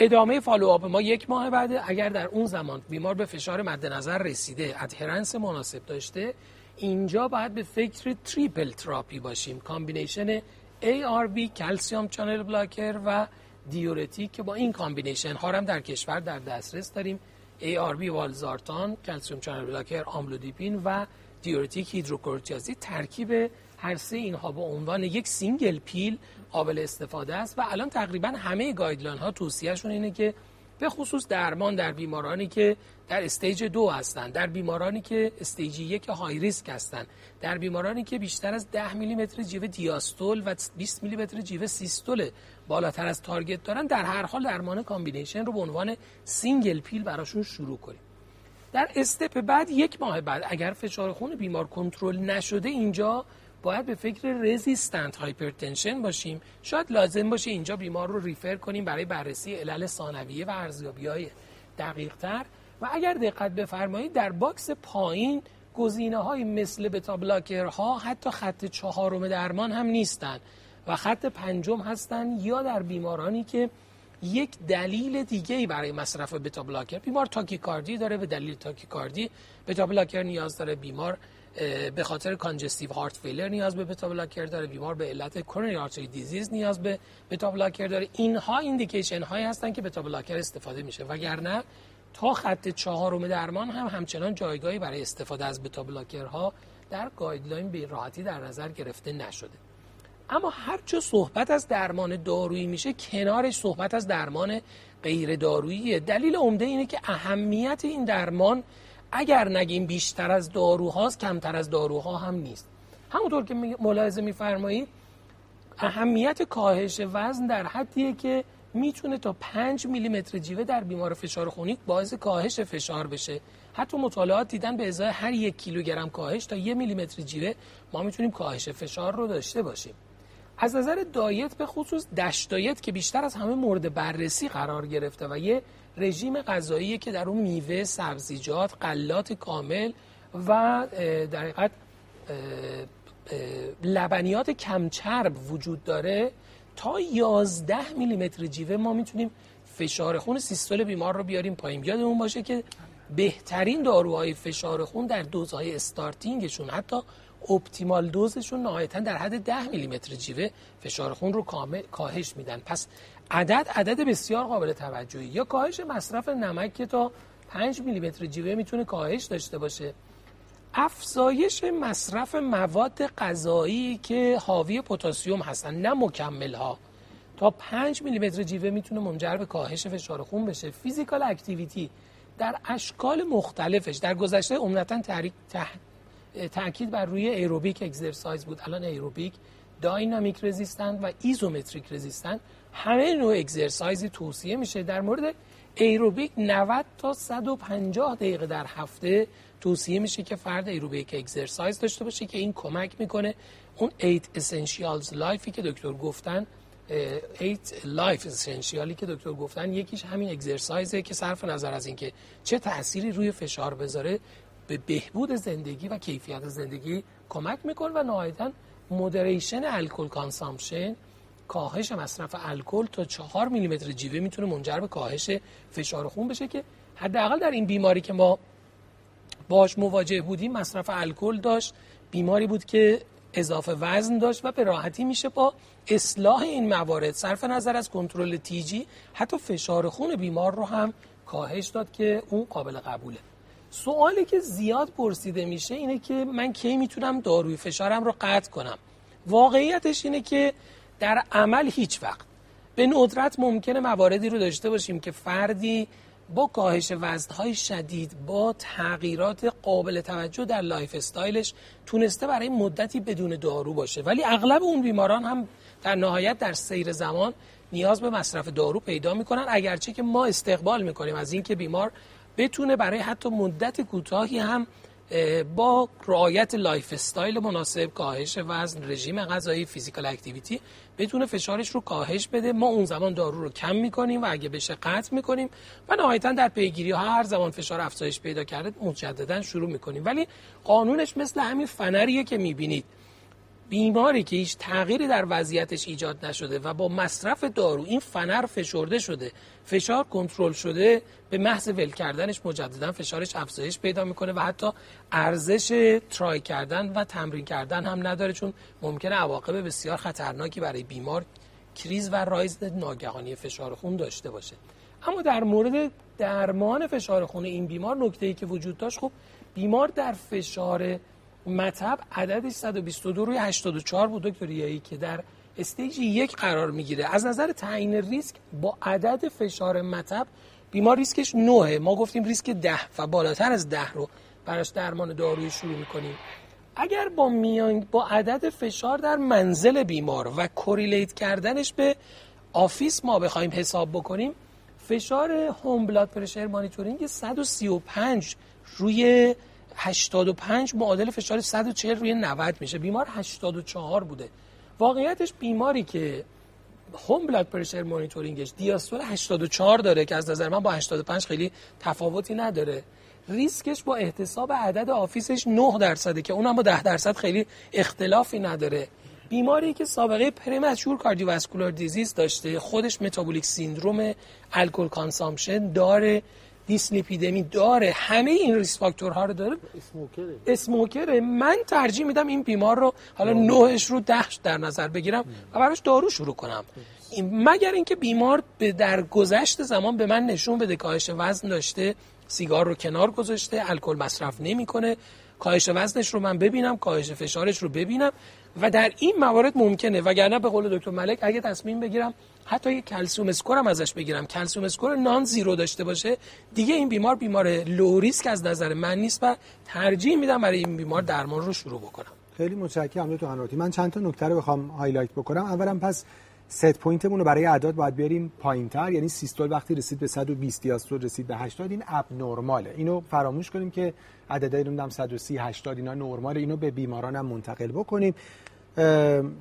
ادامه follow-up ما یک ماه بعد اگر در اون زمان بیمار به فشار مد نظر رسیده adherence مناسب داشته اینجا باید به فکر triple therapy باشیم. combination ARB calcium channel blocker و diuretic که با این combination ها هم در کشور در دسترس داریم. ARB والسارتان calcium channel blocker آملودیپین و diuretic هیدروکلروتیازید ترکیب هر سه اینها به عنوان یک single pill قابل استفاده است و الان تقریبا همه guideline ها توصیهشون اینه که به خصوص درمان در بیمارانی که در stage دو هستند در بیمارانی که stage یک high risk هستند در بیمارانی که بیشتر از 10 میلیمتر جیوه دیاستول و 20 میلیمتر جیوه سیستول بالاتر از target دارن در هر حال درمان combination رو به عنوان single pill براشون شروع کنیم. در step بعد یک ماه بعد اگر فشار خون بیمار کنترل نشده اینجا باید به فکر resistant hypertension باشیم. شاید لازم باشه اینجا بیمار رو refer کنیم برای بررسی علل ثانویه و ارزیابی های دقیق تر و اگر دقت بفرمایید در box پایین گزینه های مثل بتا ها حتی خط چهارم درمان هم نیستند و خط پنجم هستند یا در بیمارانی که یک دلیل دیگه برای مصرف beta blocker بیمار tachycardی داره به دلیل tachycardی beta blocker نیاز داره بیمار به خاطر congestive heart failure نیاز به beta blocker داره بیمار به علت coronary artery disease نیاز به beta blocker داره. اینها indication هایی هستن که beta blocker استفاده میشه. وگرنه تا خط چهارم درمان هم همچنان جایگاهی برای استفاده از beta blocker ها در گایدلاین به راحتی در نظر گرفته نشده. اما هر چه صحبت از درمان دارویی میشه کنارش صحبت از درمان غیر دارویی دلیل عمده اینه که اهمیت این درمان اگر نگیم بیشتر از داروهاست کمتر از داروها هم نیست. همونطور که ملاحظه میفرمایید اهمیت کاهش وزن در حدیه که می‌تونه تا 5 میلیمتر جیوه در بیمار فشار خونی باعث کاهش فشار بشه. حتی مطالعات دیدن به ازای هر یک کیلوگرم کاهش تا یک میلیمتر جیوه ما می‌تونیم کاهش فشار رو داشته باشیم. از نظر دایت به خصوص دش دایت که بیشتر از همه مورد بررسی قرار گرفته و یه رژیم غذایی که در اون میوه، سبزیجات، غلات کامل و در حقیقت لبنیات کمچرب وجود داره. تا 11 میلیمتر جیوه ما می‌تونیم فشار خون سیستول بیمار رو بیاریم پایین. یادمون باشه که بهترین داروهای فشار خون در دوزهای استارتینگشون حتی اپتیمال دوزشون نهایتا در حد 10 میلیمتر جیوه فشار خون رو کاهش میدن. پس عدد عدد بسیار قابل توجهی. یا کاهش مصرف نمک که تا 5 میلیمتر جیوه می‌تونه کاهش داشته باشه. افزایش مصرف مواد غذایی که حاوی پتاسیم هستن نه مکمل ها تا 5 میلیمتر جیوه می‌تونه منجر به کاهش فشار خون بشه. physical activity در اشکال مختلفش. در گذشته عمدتا تاکید بر روی aerobic exercise بود. الان aerobic dynamic resistant و isometric resistant. همه نوع exercise ی توصیه میشه. در مورد aerobic 90 تا 150 دقیقه در هفته توصیه میشه که فرد aerobic exercise داشته باشه که این کمک می‌کنه. اون 8 essentials life ی که دکتر گفتن 8 life essential ی که دکتر گفتن یکیش همین exercise ه که صرف نظر از اینکه چه تأثیری روی فشار بذاره. به بهبود زندگی و کیفیت زندگی کمک می‌کنه و نهایتا moderation alcohol consumption کاهش مصرف الکل تا چهار میلیمتر جیوه می‌تونه منجر به کاهش فشار خون بشه که حداقل در این بیماری که ما باش مواجه بودیم مصرف الکل داشت بیماری بود که اضافه وزن داشت و به راحتی میشه با اصلاح این موارد. صرف نظر از کنترل تیجی حتی فشار خون بیمار رو هم کاهش داد که اون قابل قبوله. سوالی که زیاد پرسیده میشه اینه که من کی می‌تونم داروی فشارم رو قطع کنم؟ واقعیتش اینه که در عمل هیچ وقت. به ندرت ممکنه مواردی رو داشته باشیم که فردی با کاهش وزنهای شدید با تغییرات قابل توجه در lifestyle ش تونسته برای مدتی بدون دارو باشه. ولی اغلب اون بیماران هم در نهایت در سیر زمان نیاز به مصرف دارو پیدا می‌کنن. اگرچه که ما استقبال می‌کنیم از اینکه بیمار بتونه برای حتی مدت کوتاهی هم با رعایت lifestyle مناسب کاهش وزن رژیم غذایی physical activity بتونه فشارش رو کاهش بده. ما اون زمان دارو رو کم می‌کنیم و اگه بشه قطع می‌کنیم و نهایتا در پیگیری ها هر زمان فشار افزایش پیدا کرده مجددا شروع می‌کنیم. ولی قانونش مثل همین فنریه که می‌بینید. بیماری که هیچ تغییری در وضعیتش ایجاد نشده و با مصرف دارو این فنر فشرده شده فشار کنترل شده به محض ول کردنش مجددا فشارش افزایش پیدا می‌کنه و حتی ارزش ترای کردن و تمرین کردن هم نداره چون ممکنه عواقب بسیار خطرناکی برای بیمار کریز و rise ناگهانی فشار خون داشته باشه. اما در مورد درمان فشار خون این بیمار نکته ای که وجود داشت خب بیمار در فشار مطب عددش 122 روی 84 بود دکتر یایی که در stage یک قرار می‌گیره. از نظر تعیین ریسک با عدد فشار مطب بیمار ریسکش 9 ما گفتیم ریسک 10 و بالاتر از 10 رو براش درمان دارویی شروع می‌کنیم. اگر با میان با عدد فشار در منزل بیمار و correlate کردنش به office ما بخوایم حساب بکنیم فشار home blood pressure monitoring 135 روی 85 معادل فشار 140 روی 90 میشه. بیمار 84 بوده. واقعیتش بیماری که home blood pressure monitoring ش دیاستول 84 داره که از نظر من با 85 خیلی تفاوتی نداره. ریسکش با احتساب عدد office ش 9 درصده که اونم با 10 درصد خیلی اختلافی نداره. بیماری که سابقه premature cardiovascular disease داشته خودش metabolic syndrome alcohol consumption داره. دیسلیپیدمی داره. همه این risk factor ها رو داره. smoker ه. smoker ه. من ترجیح میدم این بیمار رو حالا نهش رو ده در نظر بگیرم و براش دارو شروع کنم. مگر اینکه بیمار به در گذشت زمان به من نشون بده کاهش وزن داشته سیگار رو کنار گذاشته الکل مصرف نمی‌کنه. کاهش وزنش رو من ببینم کاهش فشارش رو ببینم. و در این موارد ممکنه وگرنه به قول دکتر ملک اگه تصمیم بگیرم حتی یک calcium score هم ازش بگیرم. calcium score non-zero داشته باشه دیگه این بیمار بیمار low risk از نظر من نیست و ترجیح میدم برای این بیمار درمان رو شروع بکنم. خیلی متشکرم دکتر انواتی من چند تا نکته رو بخوام highlight بکنم. اولا پس set point مون رو برای اعداد باید بیاریم پایینتر. یعنی سیستول وقتی رسید به 120 دیاستول رسید به 80 این abnormal ه اینو فراموش کنیم که عددهای نمی‌دونم 130 80 اینا نرماله. اینو به بیماران هم منتقل بکنیم.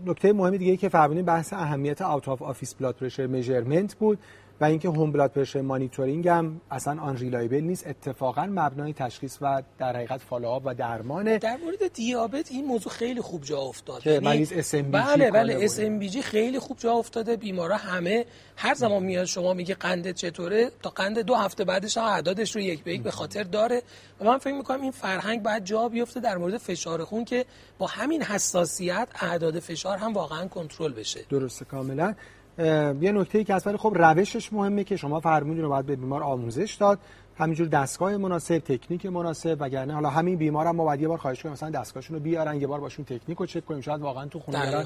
نکته مهمی دیگه ای که فرمودین بحث اهمیت out of office blood pressure measurement بود. و اینکه home blood pressure monitoring هم اصلا unreliable نیست. اتفاقا مبنای تشخیص و در حقیقت follow-up و درمانه در مورد دیابت این موضوع خیلی خوب جا افتاد. که یعنی مریض SM بله بله SMBG خیلی خوب جا افتاده. بیمارا همه هر زمان میاد شما میگه قند چطوره؟ تا قند دو هفته بعدش اعدادش رو یک به یک به خاطر داره. و من فکر می‌کنم این فرهنگ باید جا بیفته در مورد فشار خون که با همین حساسیت اعداد فشار هم واقعا کنترل بشه. درسته کاملا. یه نکته ای که اصلا خب روشش مهمه که شما فرمودین رو باید به بیمار آموزش داد. همینجور دستگاه مناسب تکنیک مناسب وگرنه حالا همین بیمار هم ما باید یه بار خواهش کنیم مثلا دستگاهشون رو بیارن یه بار باشون تکنیک رو چک کنیم. شاید واقعا تو خونه دارن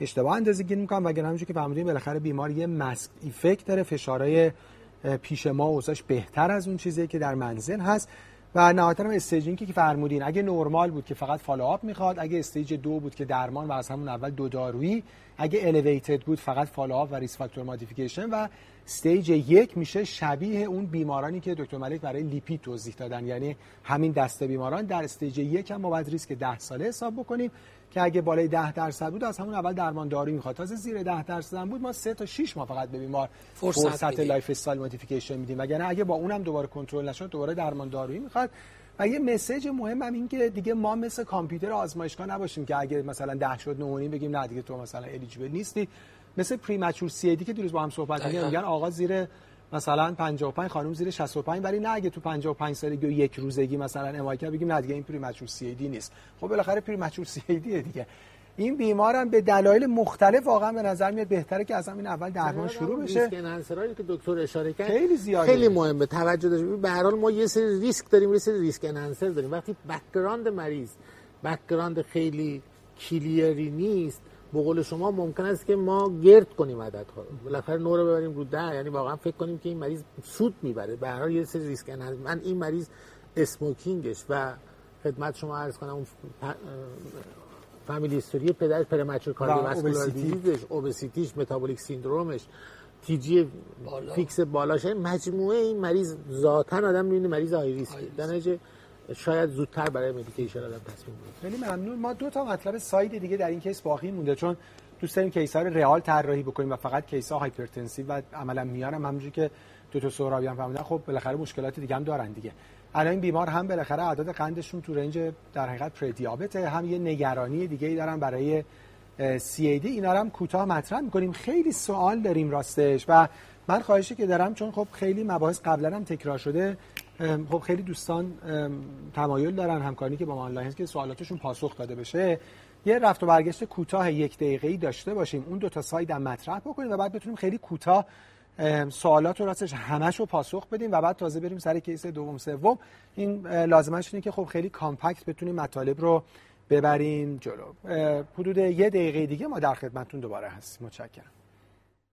اشتباه اندازه گیری می‌کنن وگرنه همونجوری که فرمودین بالاخره بیمار یه masked effect داره. فشارهای پیش ما اوضاعش بهتر از اون چیزی که در منزل هست. و نهایتا هم staging که فرمودین. اگه نرمال بود که فقط follow-up می‌خواد اگه stage دو بود که درمان و از همون اول دو دارویی اگه elevated بود فقط follow-up و risk factor modification و stage یک میشه شبیه اون بیمارانی که دکتر ملک برای lipid توضیح دادن. یعنی همین دسته بیماران در stage یک هم ما باید ریسک 10 ساله حساب بکنیم که اگه بالای 10 درصد بود از همون اول درمان دارویی می‌خواد. تازه زیر 10 درصد هم بود ما 3 تا 6 ماه فقط به بیمار فرصت, فرصت lifestyle modification میدیم. وگرنه اگه با اونم دوباره کنترل نشد دوباره درمان دارویی می‌خواد. و یه message مهم هم این که دیگه ما مثل کامپیوتر آزمایشگاه نباشیم که اگه مثلا 10 شد 9 بگیم نه دیگه تو مثلا eligible نیستی. مثل premature CAD که دیروز با هم صحبت کردیم میگن آقا زیر مثلا 55 خانم زیر 65 ولی نه اگه تو 55 سالگی و یک روزگی مثلا MI ه بگیم نه دیگه این premature CAD نیست. خب بالاخره premature CAD دیگه. این بیمارم به دلایل مختلف واقعا به نظر میاد بهتره که از همین اول درمان شروع بشه. ریسک که دکتر اشاره کرد خیلی زیاده. خیلی مهمه. توجه داشته به هر حال ما یه سری ریسک داریم یه سری risk enhancer داریم. وقتی background مریض background خیلی clear ی نیست به قول شما ممکن است که ما گرد کنیم عدد ها رو. بالاخره نه رو ببریم رو ده. یعنی واقعا فکر کنیم که این مریض سود می‌بره. به هر حال یه سری risk enhancer من این مریض smoking ش و خدمت شما عرض کنم اون family history پدرش premature cardiovascular disease ش obesity ش metabolic syndrome ش TG بالا. فیکس بالاش یعنی مجموعه این مریض ذاتا آدم می‌بینه مریض high risk در نتیجه شاید زودتر برای medication آدم تصمیم بگیره. خیلی ممنون. ما دو تا مطلب side دیگه در این case باقی مونده چون دوست داریم case ها رو real طراحی بکنیم و فقط case ها hypertensive و عملا میانم همونجوری که دکتر سهرابی هم فهمیدن خب بالاخره مشکلات دیگه هم دارن دیگه. الان این بیمار هم بالاخره اعداد قندشون تو range در حقیقت prediabetes ه هم یه نگرانی دیگه ای دارن برای CAD اینا رو هم کوتاه مطرح می‌کنیم. خیلی سوال داریم راستش و من خواهشی که دارم چون خب خیلی مباحث قبلا هم تکرار شده خب خیلی دوستان تمایل دارن همکاری که با ما آنلاین که سوالاتشون پاسخ داده بشه. یه رفت و برگشت کوتاه یک دقیقه‌ای داشته باشیم. اون دو تا side هم مطرح بکنیم و بعد بتونیم خیلی کوتاه سوالات رو راستش همش رو پاسخ بدیم و بعد تازه بریم سر case دوم سوم. این لازمش اینه که خب خیلی compact بتونیم مطالب رو ببریم جلو. حدود یه دقیقه دیگه ما در خدمتتون دوباره هستیم. متشکرم.